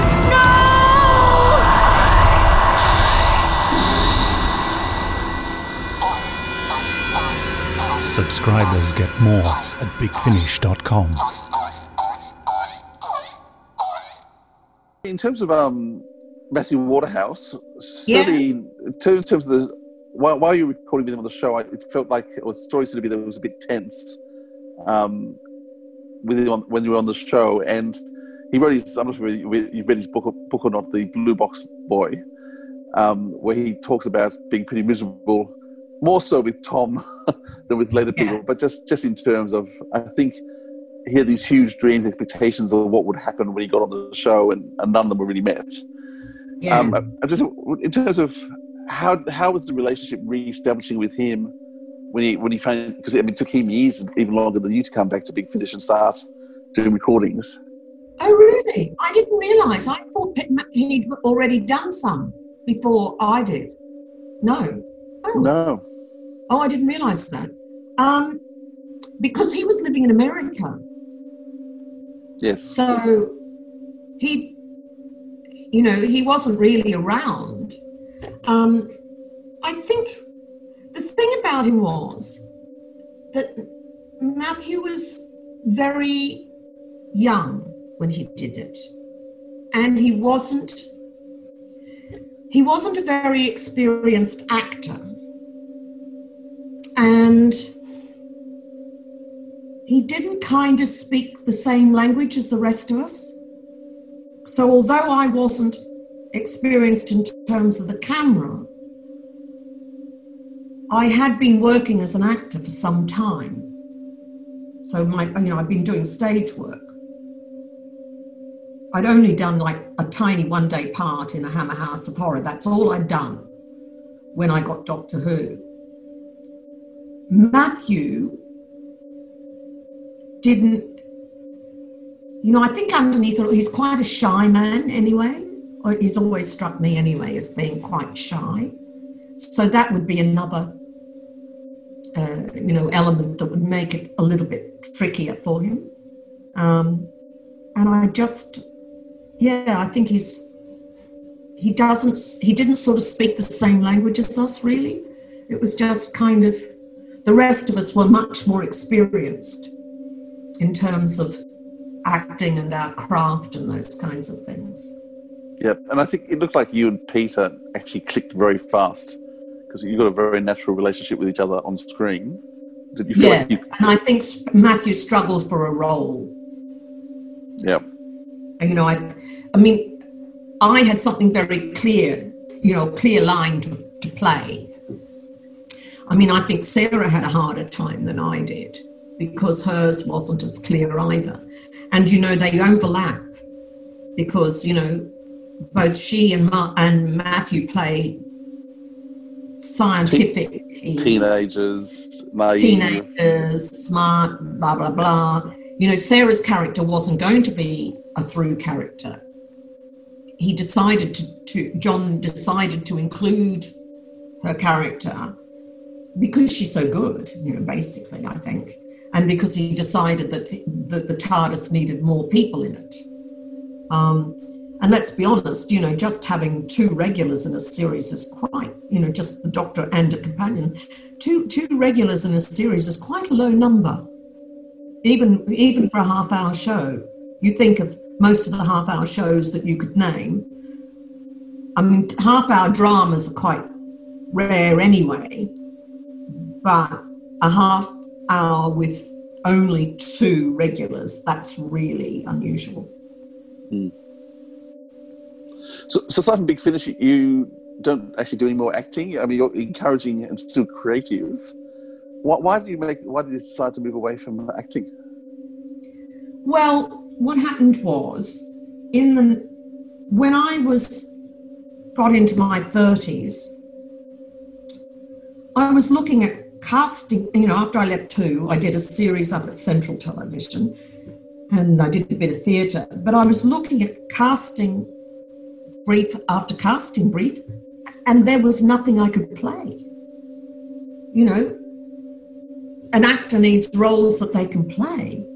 No!
Subscribers get more at bigfinish.com.
In terms of um, Matthew Waterhouse, certainly in ter- in terms of the while, while you were recording with him on the show, I, it felt like it was story seemed to be that it was a bit tense um, with him on, when you were on the show, and he wrote his. I'm not sure you've read his book, book or not, the Blue Box Boy, um, where he talks about being pretty miserable, more so with Tom than with later people, but just just in terms of, I think he had these huge dreams, expectations of what would happen when he got on the show, and, and none of them were really met.
Yeah.
Um, I just in terms of how how was the relationship re-establishing with him when he when he found because I mean it took him years, even longer than you to come back to Big Finish and start doing recordings.
Oh, really? I didn't realise. I thought he'd already done some before I did. No. Oh.
No.
Oh, I didn't realise that. Um, because he was living in America.
Yes.
So he, you know, he wasn't really around. Um, I think the thing about him was that Matthew was very young when he did it, and he wasn't. He wasn't a very experienced actor, and he didn't kind of speak the same language as the rest of us. So, although I wasn't experienced in terms of the camera, I had been working as an actor for some time. So, my, you know, I'd been doing stage work. I'd only done like a tiny one day part in a Hammer House of Horror. That's all I'd done when I got Doctor Who. Matthew didn't, you know, I think underneath it, he's quite a shy man anyway, he's always struck me anyway as being quite shy. So that would be another, uh, you know, element that would make it a little bit trickier for him. Um, and I just, yeah, I think he's, he doesn't, he didn't sort of speak the same language as us really. It was just kind of, the rest of us were much more experienced in terms of acting and our craft and those kinds of things.
Yep, and I think it looked like you and Peter actually clicked very fast because you got a very natural relationship with each other on screen.
Did you feel yeah, like you... and I think Matthew struggled for a role.
Yeah,
you know, I, I mean, I had something very clear, you know, clear line to, to play. I mean, I think Sarah had a harder time than I did because hers wasn't as clear either. And, you know, they overlap because, you know, both she and, Ma- and Matthew play scientific
teenagers,
naive. teenagers, smart, blah blah blah. You know, Sarah's character wasn't going to be a through character. He decided to, to John decided to include her character because she's so good. You know, basically, I think and because he decided that, that the TARDIS needed more people in it. Um, and let's be honest, you know, just having two regulars in a series is quite, you know, just the Doctor and a companion. Two two regulars in a series is quite a low number, even even for a half hour show. You think of most of the half hour shows that you could name. I mean, half hour dramas are quite rare anyway, but a half hour with only two regulars, that's really unusual.
Mm. So, so aside from Big Finish, you don't actually do any more acting. I mean, you're encouraging and still creative. Why, why did you make? Why did you decide to move away from acting?
Well, what happened was in the when I was got into my thirties, I was looking at casting, you know, after I left two, I did a series up at Central Television and I did a bit of theatre. But I was looking at casting brief after casting brief, and there was nothing I could play. You know, an actor needs roles that they can play,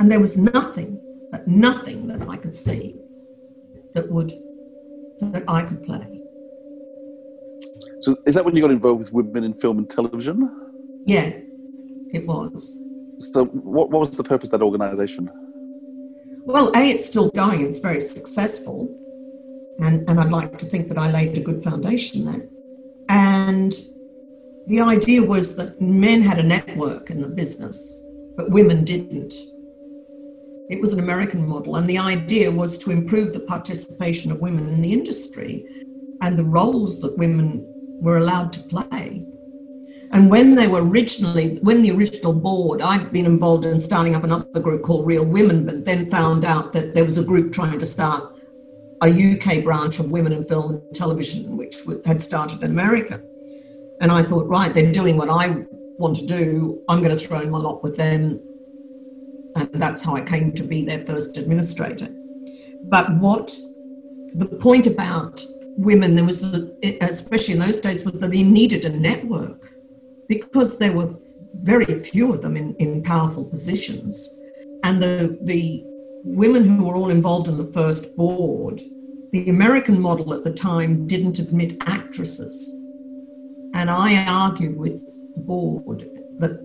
and there was nothing, but nothing that I could see that would that I could play.
So is that when you got involved with women in film and television?
Yeah, it was.
So what, what was the purpose of that organisation?
Well, A, it's still going, it's very successful. And, and I'd like to think that I laid a good foundation there. And the idea was that men had a network in the business, but women didn't. It was an American model, and the idea was to improve the participation of women in the industry and the roles that women were allowed to play. And when they were originally, when the original board, I'd been involved in starting up another group called Real Women, but then found out that there was a group trying to start a UK branch of Women in Film and Television, which had started in America. And I thought, right, they're doing what I want to do. I'm going to throw in my lot with them. And that's how I came to be their first administrator. But what the point about women, there was, the, especially in those days, was that they needed a network because there were very few of them in, in powerful positions. And the, the women who were all involved in the first board, the American model at the time didn't admit actresses. And I argued with the board that,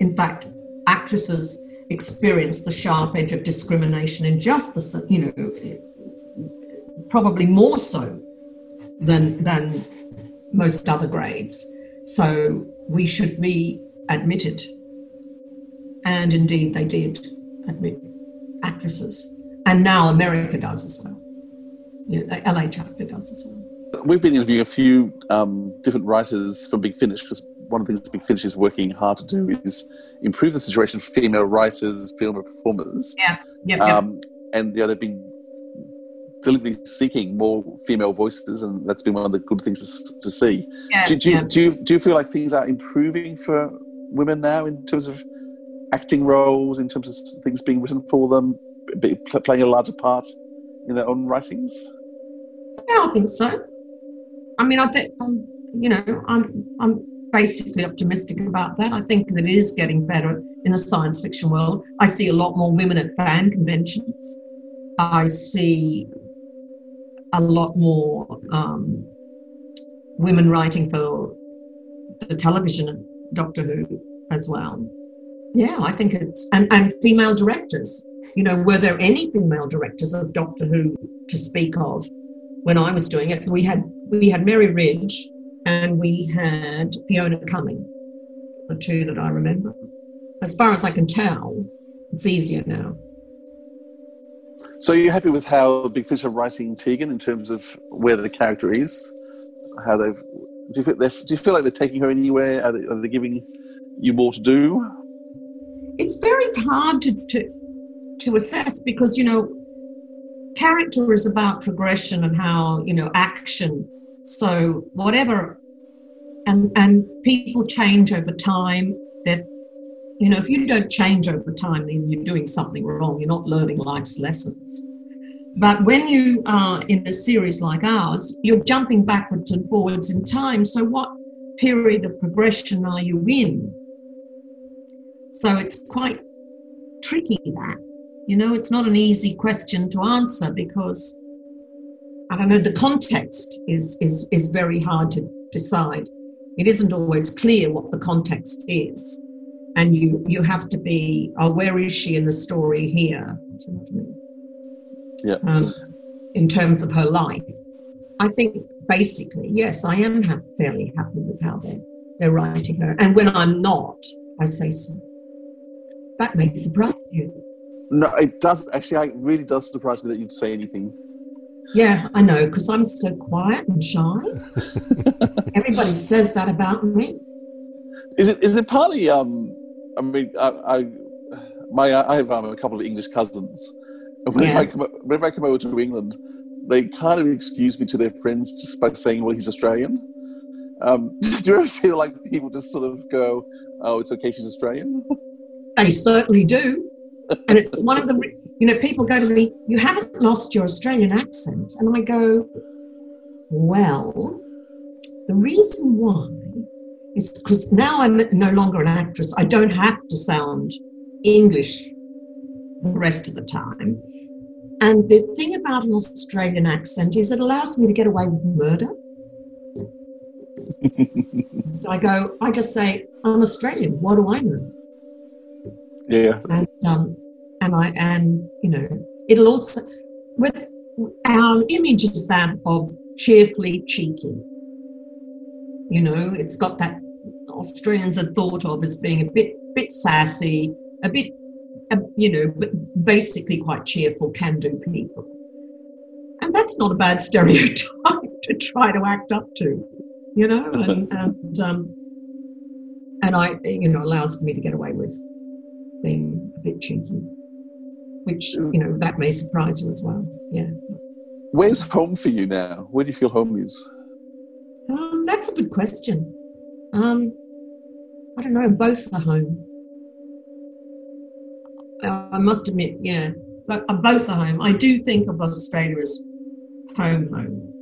in fact, actresses experience the sharp edge of discrimination in just the, you know, probably more so than than most other grades. So we should be admitted. And indeed, they did admit actresses. And now America does as well. You know, LA chapter does as well.
We've been interviewing a few um, different writers from Big Finish because one of the things Big Finish is working hard to do is improve the situation for female writers, female performers.
Yeah, yeah,
um, And you know, they've been deliberately seeking more female voices, and that's been one of the good things to, to see.
Yeah,
do, do,
yeah.
do, you, do you feel like things are improving for women now in terms of acting roles, in terms of things being written for them, playing a larger part in their own writings?
Yeah, I think so. I mean, I think um, you know, I'm I'm basically optimistic about that. I think that it is getting better in the science fiction world. I see a lot more women at fan conventions. I see a lot more um, women writing for the television Doctor Who as well. Yeah, I think it's and, and female directors. You know, were there any female directors of Doctor Who to speak of when I was doing it? We had we had Mary Ridge and we had Fiona Cumming, the two that I remember. As far as I can tell, it's easier now.
So you're happy with how Big Finish are writing Tegan in terms of where the character is? How they've do you, feel, do you feel like they're taking her anywhere? Are they, are they giving you more to do?
It's very hard to, to to assess because you know character is about progression and how you know action. So whatever and and people change over time. That you know if you don't change over time then you're doing something wrong. You're not learning life's lessons. But when you are in a series like ours you're jumping backwards and forwards in time. So what period of progression are you in so it's quite tricky that you know it's not an easy question to answer because I don't know, the context is, is, is very hard to decide. It isn't always clear what the context is. And you, you have to be, oh, where is she in the story here? Do you know what I mean?
Yeah.
Um, in terms of her life. I think basically, yes, I am ha- fairly happy with how they're, they're writing her. And when I'm not, I say so. That may surprise you.
No, it does. Actually, it really does surprise me that you'd say anything.
Yeah, I know, because I'm so quiet and shy. Everybody says that about me.
Is it? Is it partly? Um, I mean, I, I my I have um, a couple of English cousins. And whenever,
Yeah.
I come, whenever I come over to England, they kind of excuse me to their friends just by saying, "Well, he's Australian." Um, do you ever feel like people just sort of go, "Oh, it's okay, she's Australian"?
They certainly do. And it's one of the, you know, people go to me, you haven't lost your Australian accent. And I go, well, the reason why is because now I'm no longer an actress. I don't have to sound English the rest of the time. And the thing about an Australian accent is it allows me to get away with murder. so I go, I just say, I'm Australian. What do I know?
Yeah.
and um, and I and you know it'll also with our image is that of cheerfully cheeky. You know, it's got that Australians are thought of as being a bit bit sassy, a bit uh, you know, but basically quite cheerful, can-do people, and that's not a bad stereotype to try to act up to. You know, and and um, and I you know allows me to get away with being a bit cheeky, which you know that may surprise you as well. Yeah,
Where's home for you now? Where do you feel home is?
um, that's a good question. Um, I don't know. Both are home. Uh, I must admit, yeah, but uh, both are home. I do think of Australia as home, home.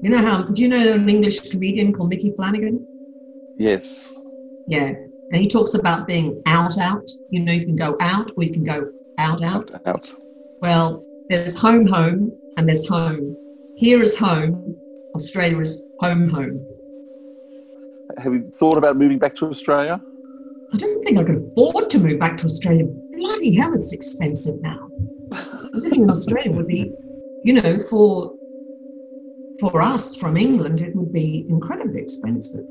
You know how? Do you know an English comedian called Micky Flanagan?
Yes.
Yeah, and he talks about being out, out. You know, you can go out or you can go out, out.
Out.
Well, there's home, home, and there's home. Here is home. Australia is home, home.
Have you thought about moving back to Australia?
I don't think I could afford to move back to Australia. Bloody hell, it's expensive now. Living in Australia would be, you know, for for us from England, it would be incredibly expensive.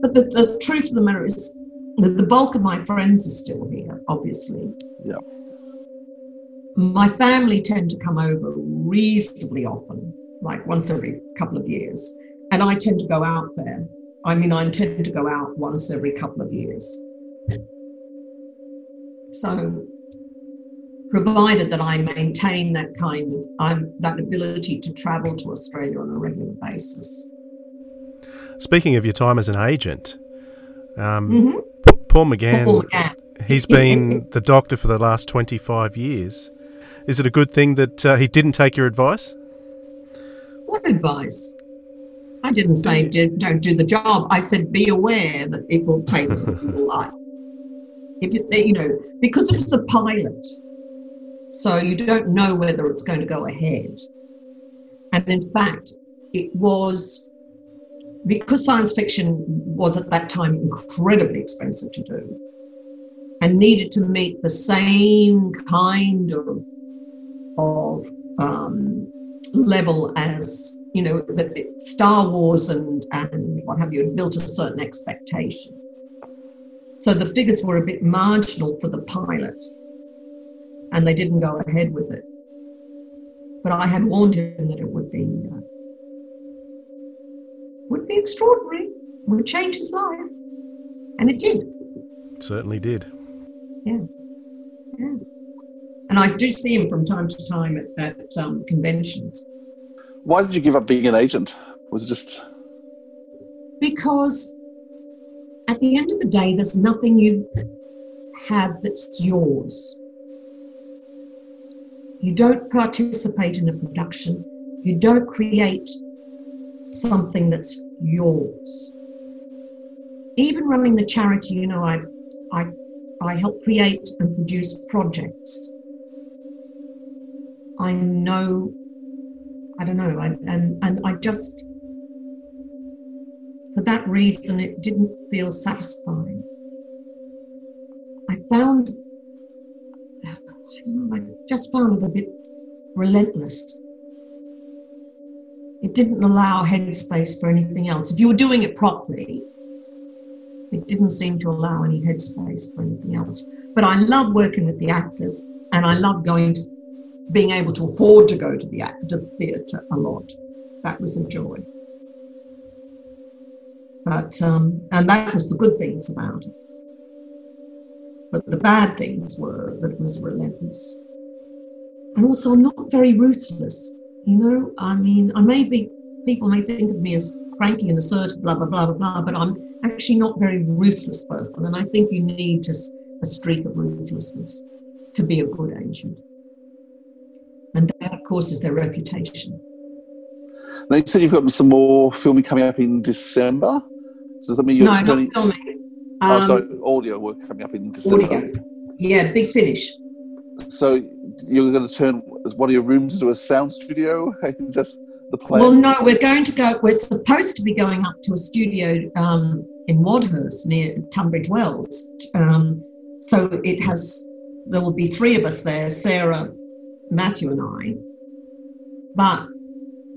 But the, the truth of the matter is, the, the bulk of my friends are still here, obviously.
Yeah.
My family tend to come over reasonably often, like once every couple of years. And I tend to go out there. I mean, I intend to go out once every couple of years. So, provided that I maintain that kind of um, that ability to travel to Australia on a regular basis.
Speaking of your time as an agent, um,
Mhm.
P- Paul McGann,
Paul McGann.
he's been the doctor for the last 25 years. Is it a good thing that uh, he didn't take your advice?
What advice? I didn't say do, don't do the job. I said be aware that it will take your life. If it, you know, because it was a pilot, so you don't know whether it's going to go ahead. And in fact, it was because science fiction was at that time incredibly expensive to do and needed to meet the same kind of of um, level as you know it- Star Wars and and what have you had built a certain expectation. So the figures were a bit marginal for the pilot, and they didn't go ahead with it. But I had warned him that it would be uh, would be extraordinary, would change his life, and it did.
Certainly did.
Yeah, yeah. And I do see him from time to time at, at um, conventions.
Why did you give up being an agent? Was it just
because at the end of the day, there's nothing you have that's yours. You don't participate in a production, you don't create something that's yours. Even running the charity, you know, I, I, I help create and produce projects. I know, I don't know, I, and, and I just, for that reason, it didn't feel satisfying. I found, I, I just found it a bit relentless. It didn't allow headspace for anything else. If you were doing it properly, it didn't seem to allow any headspace for anything else. But I love working with the actors, and I love going to, being able to afford to go to the theatre a lot. That was a joy. But um, and that was the good things about it. But the bad things were that it was relentless, and also not very ruthless. You know, I mean, I may be people may think of me as cranky and assertive, blah blah blah blah blah, but I'm actually not a very ruthless person, and I think you need just a streak of ruthlessness to be a good agent. And that, of course, is their reputation.
Now you said you've got some more filming coming up in December. So does that mean you're
No, not filming.
oh,
Um,
sorry, audio work coming up in December.
Audio. Yeah, big finish.
So you're going to turn one of your rooms into a sound studio? Is that the plan?
Well, no, we're going to go. We're supposed to be going up to a studio um, in Wadhurst near Tunbridge Wells. Um, so it has. There will be three of us there: Sarah, Matthew, and I. But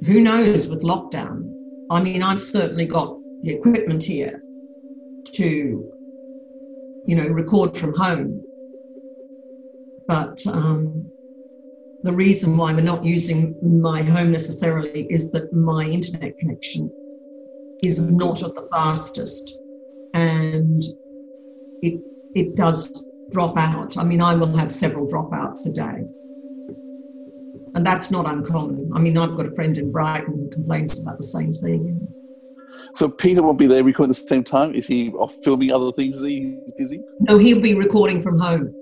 who knows with lockdown? I mean, I've certainly got the equipment here to, you know, record from home. But um, the reason why we're not using my home necessarily is that my internet connection is not at the fastest and it it does drop out. I mean, I will have several dropouts a day. And that's not uncommon. I mean, I've got a friend in Brighton who complains about the same thing.
So Peter won't be there recording at the same time. Is he off filming other things? Is he busy?
No, he'll be recording from home.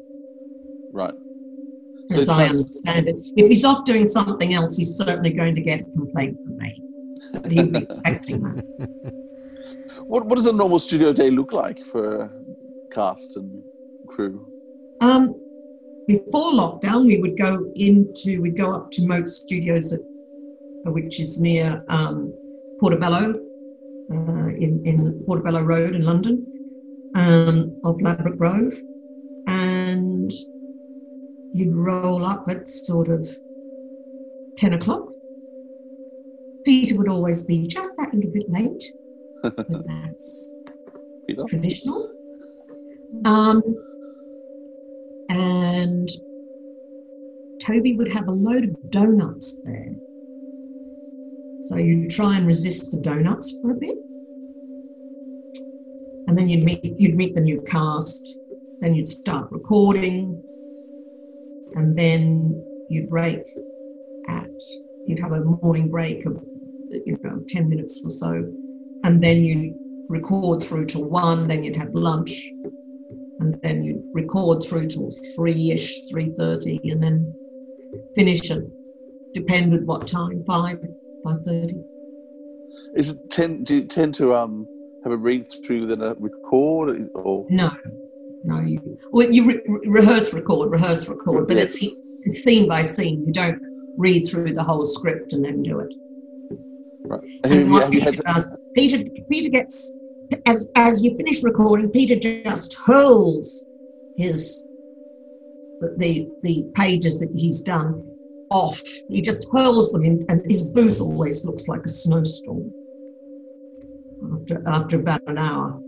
So
as I understand it. If he's off doing something else, he's certainly going to get a complaint from me. But he'll be expecting that.
What What does a normal studio day look like for cast and crew?
Um, before lockdown, we would go into, we'd go up to Moat Studios, at, which is near um, Portobello, uh, in, in Portobello Road in London, um, off Ladbroke Grove. And you'd roll up at sort of 10 o'clock. Peter would always be just that little bit late, because that's
Peter?
traditional. Um, and Toby would have a load of donuts there. So you try and resist the donuts for a bit. And then you'd meet you'd meet the new cast, then you'd start recording, and then you'd break at you'd have a morning break of you know 10 minutes or so, and then you'd record through to one, then you'd have lunch, and then you'd record through to three-ish, three thirty, and then finish at depended what time, five, five thirty.
Is it tend do you tend to um have a read through then a record or
No, no. You well, you re- rehearse, record, rehearse, record, but it's it's scene by scene. You don't read through the whole script and then do it.
Right.
And what Peter does, Peter Peter gets as as you finish recording, Peter just hurls his the the pages that he's done off. He just hurls them in, and his booth always looks like a snowstorm after after about an hour.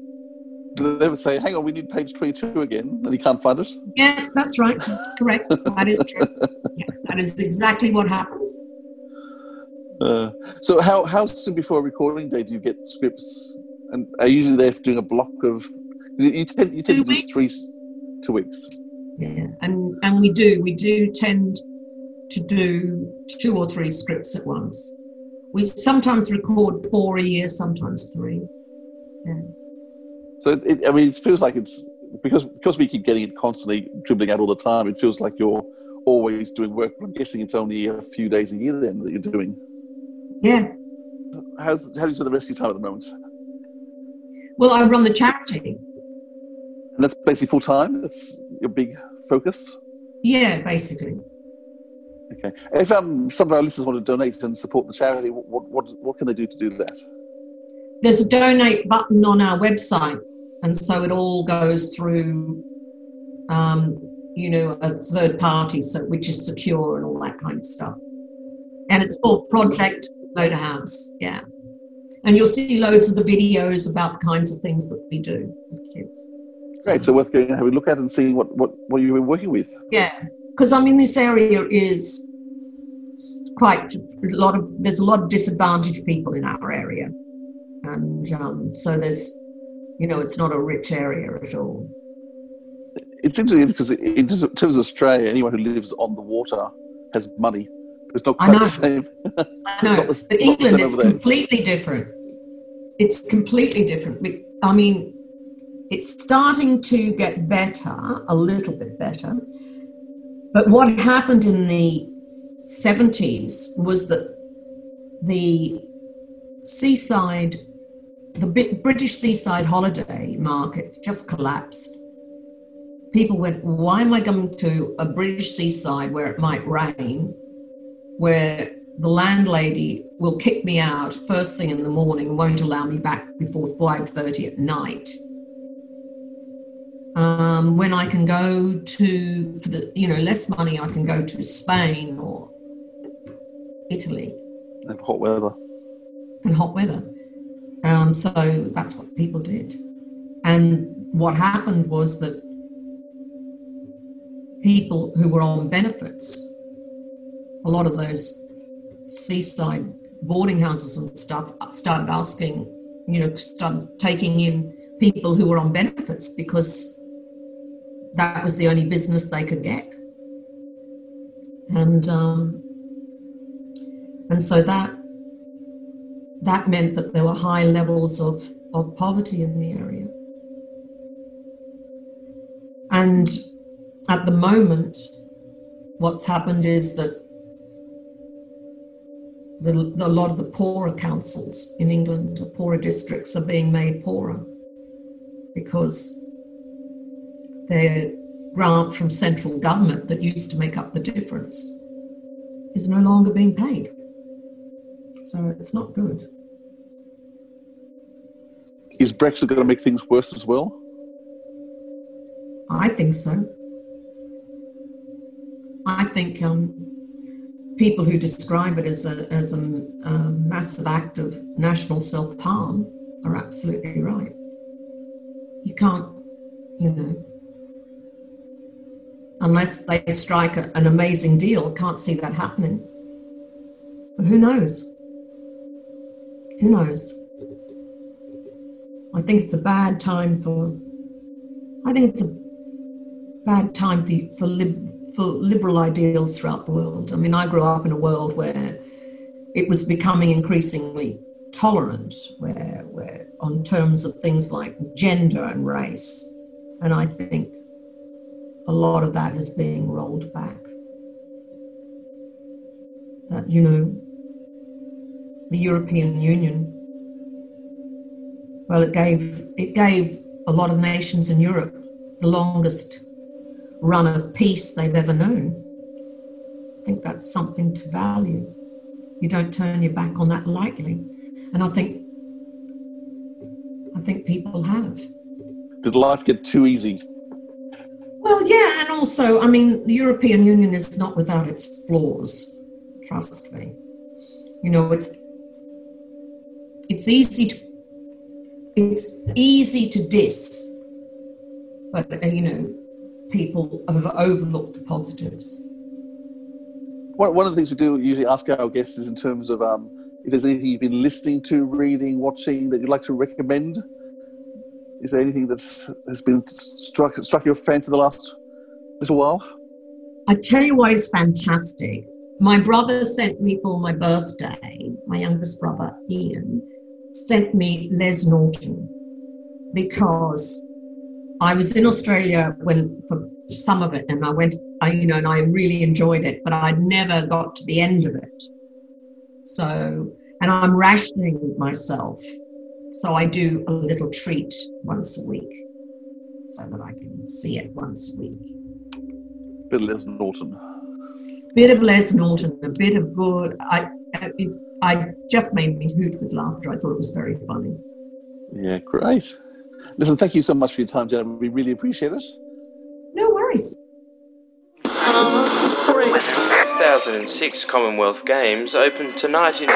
Do they ever say, "Hang on, we need page twenty-two again," and he can't find it?
Yeah, that's right. That's correct. that is true. Yeah, that is exactly what happens.
Uh, so, how how soon before a recording day do you get scripts? And are you usually there doing a block of? You, you tend you tend to do three, two weeks.
Yeah, and and we do we do tend to do two or three scripts at once. We sometimes record four a year, sometimes three. Yeah.
So, it, it, I mean, it feels like it's because because we keep getting it constantly dribbling out all the time. It feels like you're always doing work. But I'm guessing it's only a few days a year then that you're doing.
Yeah.
How's how do you spend the rest of your time at the moment?
Well, I run the charity.
And that's basically full time. That's your big focus.
Yeah, basically.
Okay. If um, some of our listeners want to donate and support the charity, what what what can they do to do that?
There's a donate button on our website, and so it all goes through, um, you know, a third party, so which is secure and all that kind of stuff. And it's called Project Motor House. Yeah. And you'll see loads of the videos about the kinds of things that we do with kids.
Great. So worth going and having a look at and seeing what what what you've been working with.
Yeah, because I mean, this area is quite a lot of. There's a lot of disadvantaged people in our area, and um, so there's, you know, it's not a rich area at all.
It's interesting because in terms of Australia, anyone who lives on the water has money. It's not quite the same.
I know.
the-
but England, it's completely different. It's completely different. I mean, it's starting to get better, a little bit better. But what happened in the 70s was that the seaside, the British seaside holiday market just collapsed. People went, why am I going to a British seaside where it might rain, where the landlady will kick me out first thing in the morning and won't allow me back before 5.30 at night um, when I can go to, for the, you know, less money, I can go to Spain or Italy
Have hot weather.
and hot weather. Um, so that's what people did. And what happened was that people who were on benefits, a lot of those seaside boarding houses and stuff started asking, you know, started taking in people who were on benefits because that was the only business they could get. And um, and so that that meant that there were high levels of, of poverty in the area. And at the moment, what's happened is that the, a lot of the poorer councils in England, the poorer districts, are being made poorer because their grant from central government that used to make up the difference is no longer being paid. So it's not good.
Is Brexit going to make things worse as well?
I think so. I think um, people who describe it as a, as a, a massive act of national self harm are absolutely right. You can't you know. Unless they strike a, an amazing deal, can't see that happening. But who knows? Who knows? I think it's a bad time for. I think it's a bad time for for, lib, for liberal ideals throughout the world. I mean, I grew up in a world where it was becoming increasingly tolerant, where where on terms of things like gender and race, and I think a lot of that is being rolled back. That you know, the European Union. Well, it gave it gave a lot of nations in Europe the longest run of peace they've ever known. I think that's something to value. You don't turn your back on that lightly. And I think I think people have.
Did life get too easy?
Well, yeah, and also, I mean, the European Union is not without its flaws. Trust me. You know, it's it's easy to it's easy to diss, but uh, you know, people have overlooked the positives.
One of the things we do usually ask our guests is in terms of um, if there's anything you've been listening to, reading, watching that you'd like to recommend. Is there anything that has been struck struck your fancy the last little while?
I tell you what is fantastic. My brother sent me for my birthday. My youngest brother Ian sent me Les Norton because I was in Australia when for some of it, and I went, I, you know, and I really enjoyed it, but I never got to the end of it. So, and I'm rationing myself, so I do a little treat once a week, so that I can see it once a week.
Bit of Les Norton.
Bit of Les Norton, a bit of good. I, uh, it, I just made me hoot with laughter. I thought it was very funny.
Yeah, great. Listen, thank you so much for your time, Jenna. We really appreciate it.
No worries.
2006 Commonwealth Games open tonight in.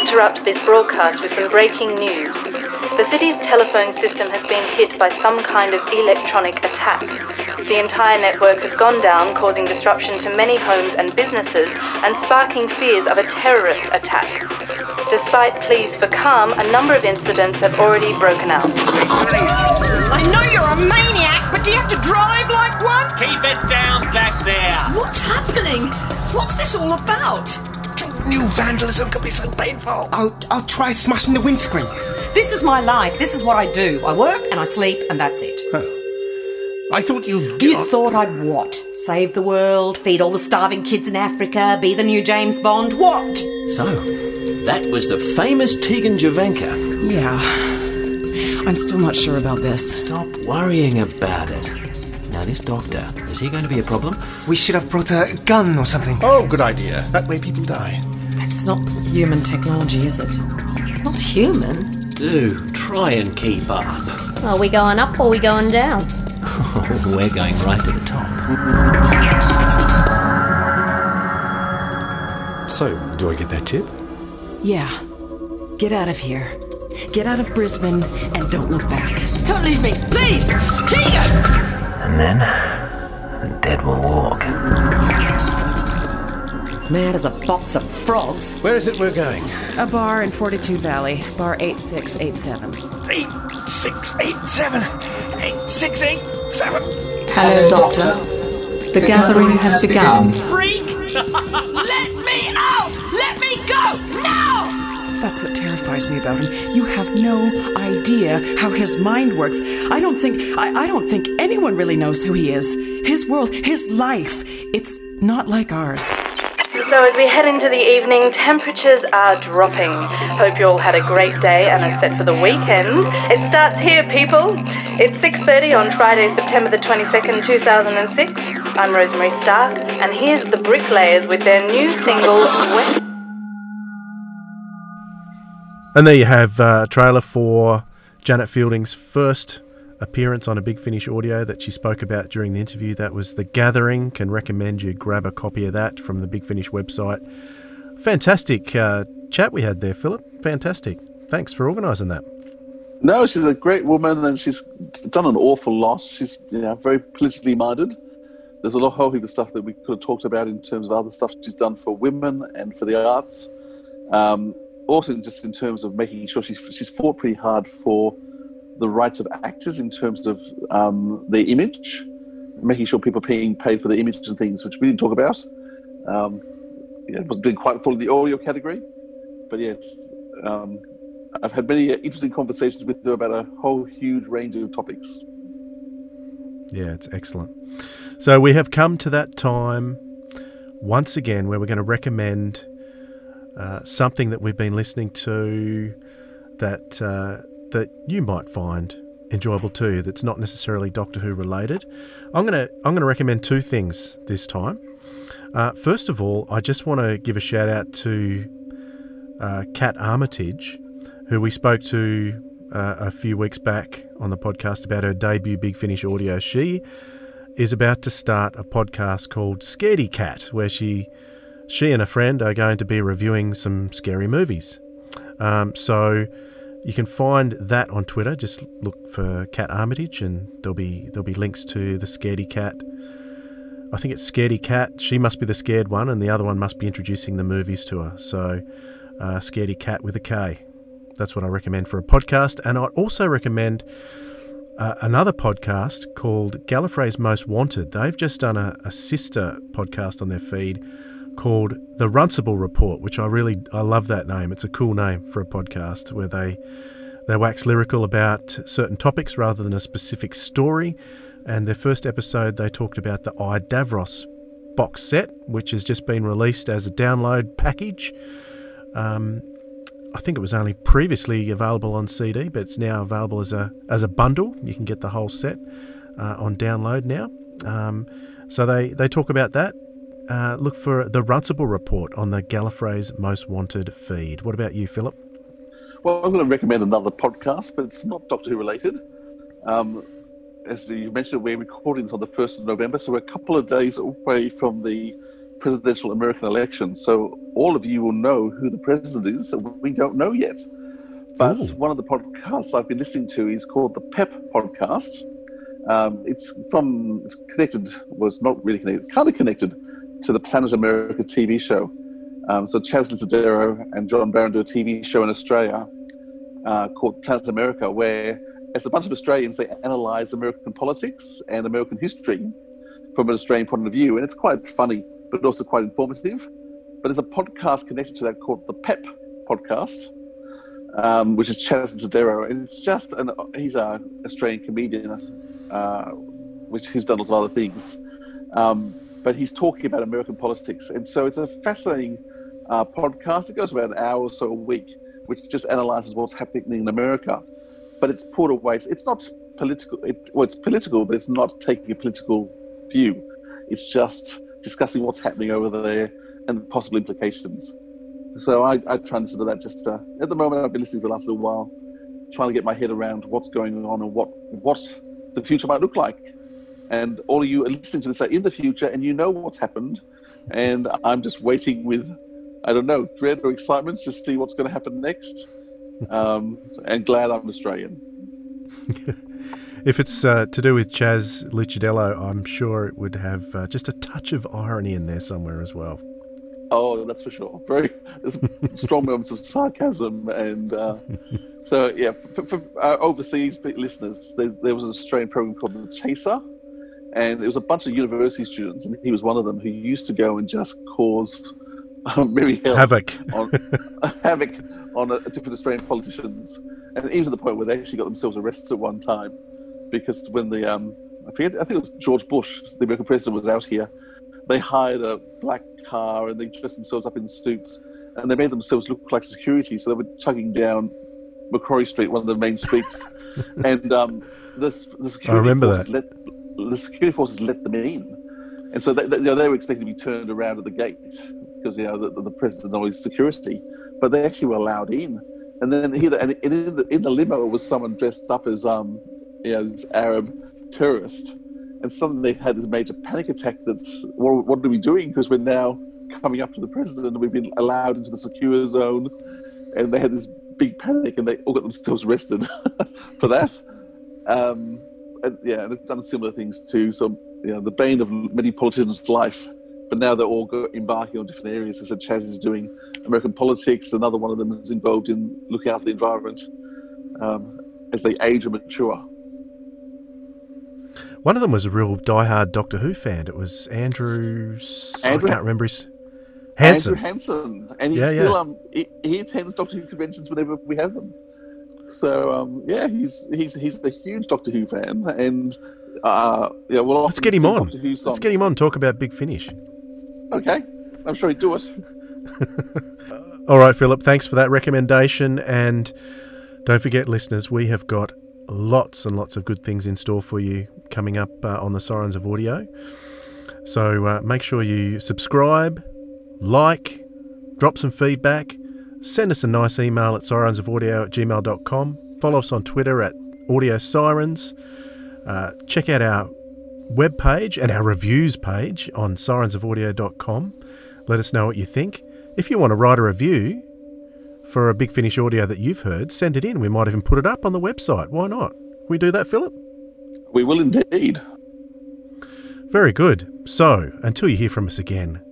Interrupt this broadcast with some breaking news. The city's telephone system has been hit by some kind of electronic attack. The entire network has gone down, causing disruption to many homes and businesses and sparking fears of a terrorist attack. Despite pleas for calm, a number of incidents have already broken out.
I know you're a maniac, but do you have to drive like one?
Keep it down back there.
What's happening? What's this all about?
New vandalism can be so painful.
I'll, I'll try smashing the windscreen.
This is my life. This is what I do. I work and I sleep, and that's it.
Oh. I thought you'd.
You thought I'd what? Save the world, feed all the starving kids in Africa, be the new James Bond? What?
So, that was the famous Tegan Jovanka.
Yeah. I'm still not sure about this.
Stop worrying about it. Now, this doctor, is he going to be a problem?
We should have brought a gun or something.
Oh, good idea. That way people die.
That's not human technology, is it?
Not human?
Do try and keep up.
Are we going up or are we going down?
Oh, we're going right to the top.
So, do I get that tip?
Yeah. Get out of here. Get out of Brisbane and don't look back.
Don't leave me, please! Tegan!
And then, the dead will walk.
Mad as a box of frogs.
Where is it we're going?
A bar in Fortitude Valley, bar 8687.
8687! 8687!
Hello, Doctor. The gathering has begun.
Freak! Let me out! Let me go! Now!
That's what terrifies me about him. You have no idea how his mind works. I don't think I, I don't think anyone really knows who he is. His world, his life. It's not like ours.
So as we head into the evening, temperatures are dropping. Hope you all had a great day and are set for the weekend. It starts here, people. It's 6:30 on Friday, September the 22nd, 2006. I'm Rosemary Stark, and here's the Bricklayers with their new single.
And there you have uh, a trailer for Janet Fielding's first appearance on a Big Finish audio that she spoke about during the interview. That was The Gathering. Can recommend you grab a copy of that from the Big Finish website. Fantastic uh, chat we had there, Philip. Fantastic. Thanks for organising that.
No, she's a great woman, and she's done an awful lot. She's you know, very politically minded. There's a lot whole heap of stuff that we could have talked about in terms of other stuff she's done for women and for the arts. Um, also, just in terms of making sure she's she's fought pretty hard for the rights of actors in terms of um, their image, making sure people are being paid for their image and things, which we didn't talk about. Um, yeah, it didn't quite fall in the audio category, but yes, um, I've had many interesting conversations with her about a whole huge range of topics.
Yeah, it's excellent. So we have come to that time once again where we're going to recommend uh, something that we've been listening to that uh, that you might find enjoyable too. That's not necessarily Doctor Who related. I'm gonna I'm gonna recommend two things this time. Uh, first of all, I just want to give a shout out to uh, Kat Armitage, who we spoke to uh, a few weeks back on the podcast about her debut Big Finish audio. She is about to start a podcast called Scaredy Cat, where she she and a friend are going to be reviewing some scary movies. Um, so you can find that on Twitter. Just look for Cat Armitage, and there'll be there'll be links to the Scaredy Cat. I think it's Scaredy Cat. She must be the scared one, and the other one must be introducing the movies to her. So, uh, Scaredy Cat with a K. That's what I recommend for a podcast. And I'd also recommend uh, another podcast called Gallifrey's Most Wanted. They've just done a, a sister podcast on their feed called The Runcible Report, which I really I love that name. It's a cool name for a podcast where they they wax lyrical about certain topics rather than a specific story. And their first episode, they talked about the I Davros box set, which has just been released as a download package. Um, I think it was only previously available on CD, but it's now available as a as a bundle. You can get the whole set uh, on download now. Um, so they they talk about that. Uh, look for the Runcible report on the Gallifrey's Most Wanted feed. What about you, Philip?
Well, I'm going to recommend another podcast, but it's not Doctor Who related. Um, as you mentioned, we're recording this on the 1st of November, so we're a couple of days away from the presidential American election. So all of you will know who the president is, so we don't know yet. But Ooh. one of the podcasts I've been listening to is called the PEP podcast. Um, it's from, it's connected, was not really connected, kind of connected to the Planet America TV show. Um, so Chas Licciardello and John Barron do a TV show in Australia uh, called Planet America, where as a bunch of Australians, they analyse American politics and American history from an Australian point of view, and it's quite funny, but also quite informative. But there's a podcast connected to that called the PEP podcast, um, which is Chas Licciardello, and it's just an he's an Australian comedian, uh, which who's done lots of other things. Um, but he's talking about American politics. And so it's a fascinating uh, podcast. It goes about an hour or so a week, which just analyzes what's happening in America. But it's poured away. It's not political. It, well, it's political, but it's not taking a political view. It's just discussing what's happening over there and the possible implications. So I, I try and consider that just uh, at the moment I've been listening for the last little while, trying to get my head around what's going on and what what the future might look like and all of you are listening to this are in the future and you know what's happened and i'm just waiting with i don't know dread or excitement to see what's going to happen next um, and glad i'm australian
if it's uh, to do with chas Licciardello, i'm sure it would have uh, just a touch of irony in there somewhere as well
Oh, that's for sure. Very strong moments of sarcasm, and uh, so yeah. For, for our overseas listeners, there was an Australian program called The Chaser, and there was a bunch of university students, and he was one of them who used to go and just cause um, Hell
havoc
on havoc on a, different Australian politicians, and even to the point where they actually got themselves arrested at one time because when the um, I forget, I think it was George Bush, the American president, was out here. They hired a black car and they dressed themselves up in suits, and they made themselves look like security. So they were chugging down Macquarie Street, one of the main streets, and um, this the security
I remember that.
Let, the security forces let them in, and so they, they, you know, they were expected to be turned around at the gate because you know the, the president's always security, but they actually were allowed in. And then here, and in the, in the limo was someone dressed up as um, you know, this Arab terrorist, and suddenly they had this major panic attack. That what, what are we doing? Because we're now coming up to the president, and we've been allowed into the secure zone, and they had this big panic, and they all got themselves arrested for that. Um, yeah, they've done similar things too. So, you know, the bane of many politicians' life. But now they're all embarking on different areas. As I said, Chas is doing American politics. Another one of them is involved in looking after the environment um, as they age and mature.
One of them was a real die-hard Doctor Who fan. It was Andrew. Andrew I can't remember his.
Hansen. Andrew Hansen, and he yeah, still yeah. um he, he, attends Doctor Who conventions whenever we have them. So um yeah, he's he's he's a huge Doctor Who fan, and uh yeah, well
let's get him on. Let's get him on. Talk about Big Finish.
Okay, I'm sure he'd do it.
All right, Philip. Thanks for that recommendation, and don't forget, listeners, we have got lots and lots of good things in store for you coming up uh, on the Sirens of Audio. So uh, make sure you subscribe, like, drop some feedback, send us a nice email at sirensofaudio at gmail.com, follow us on Twitter at Audio Sirens, uh, check out our web page and our reviews page on sirensofaudio.com. Let us know what you think. If you want to write a review for a Big Finish audio that you've heard, send it in. We might even put it up on the website. Why not? We do that, Philip?
We will indeed.
Very good. So, until you hear from us again,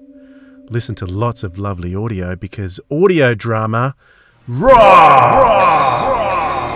listen to lots of lovely audio because audio drama rocks! rocks!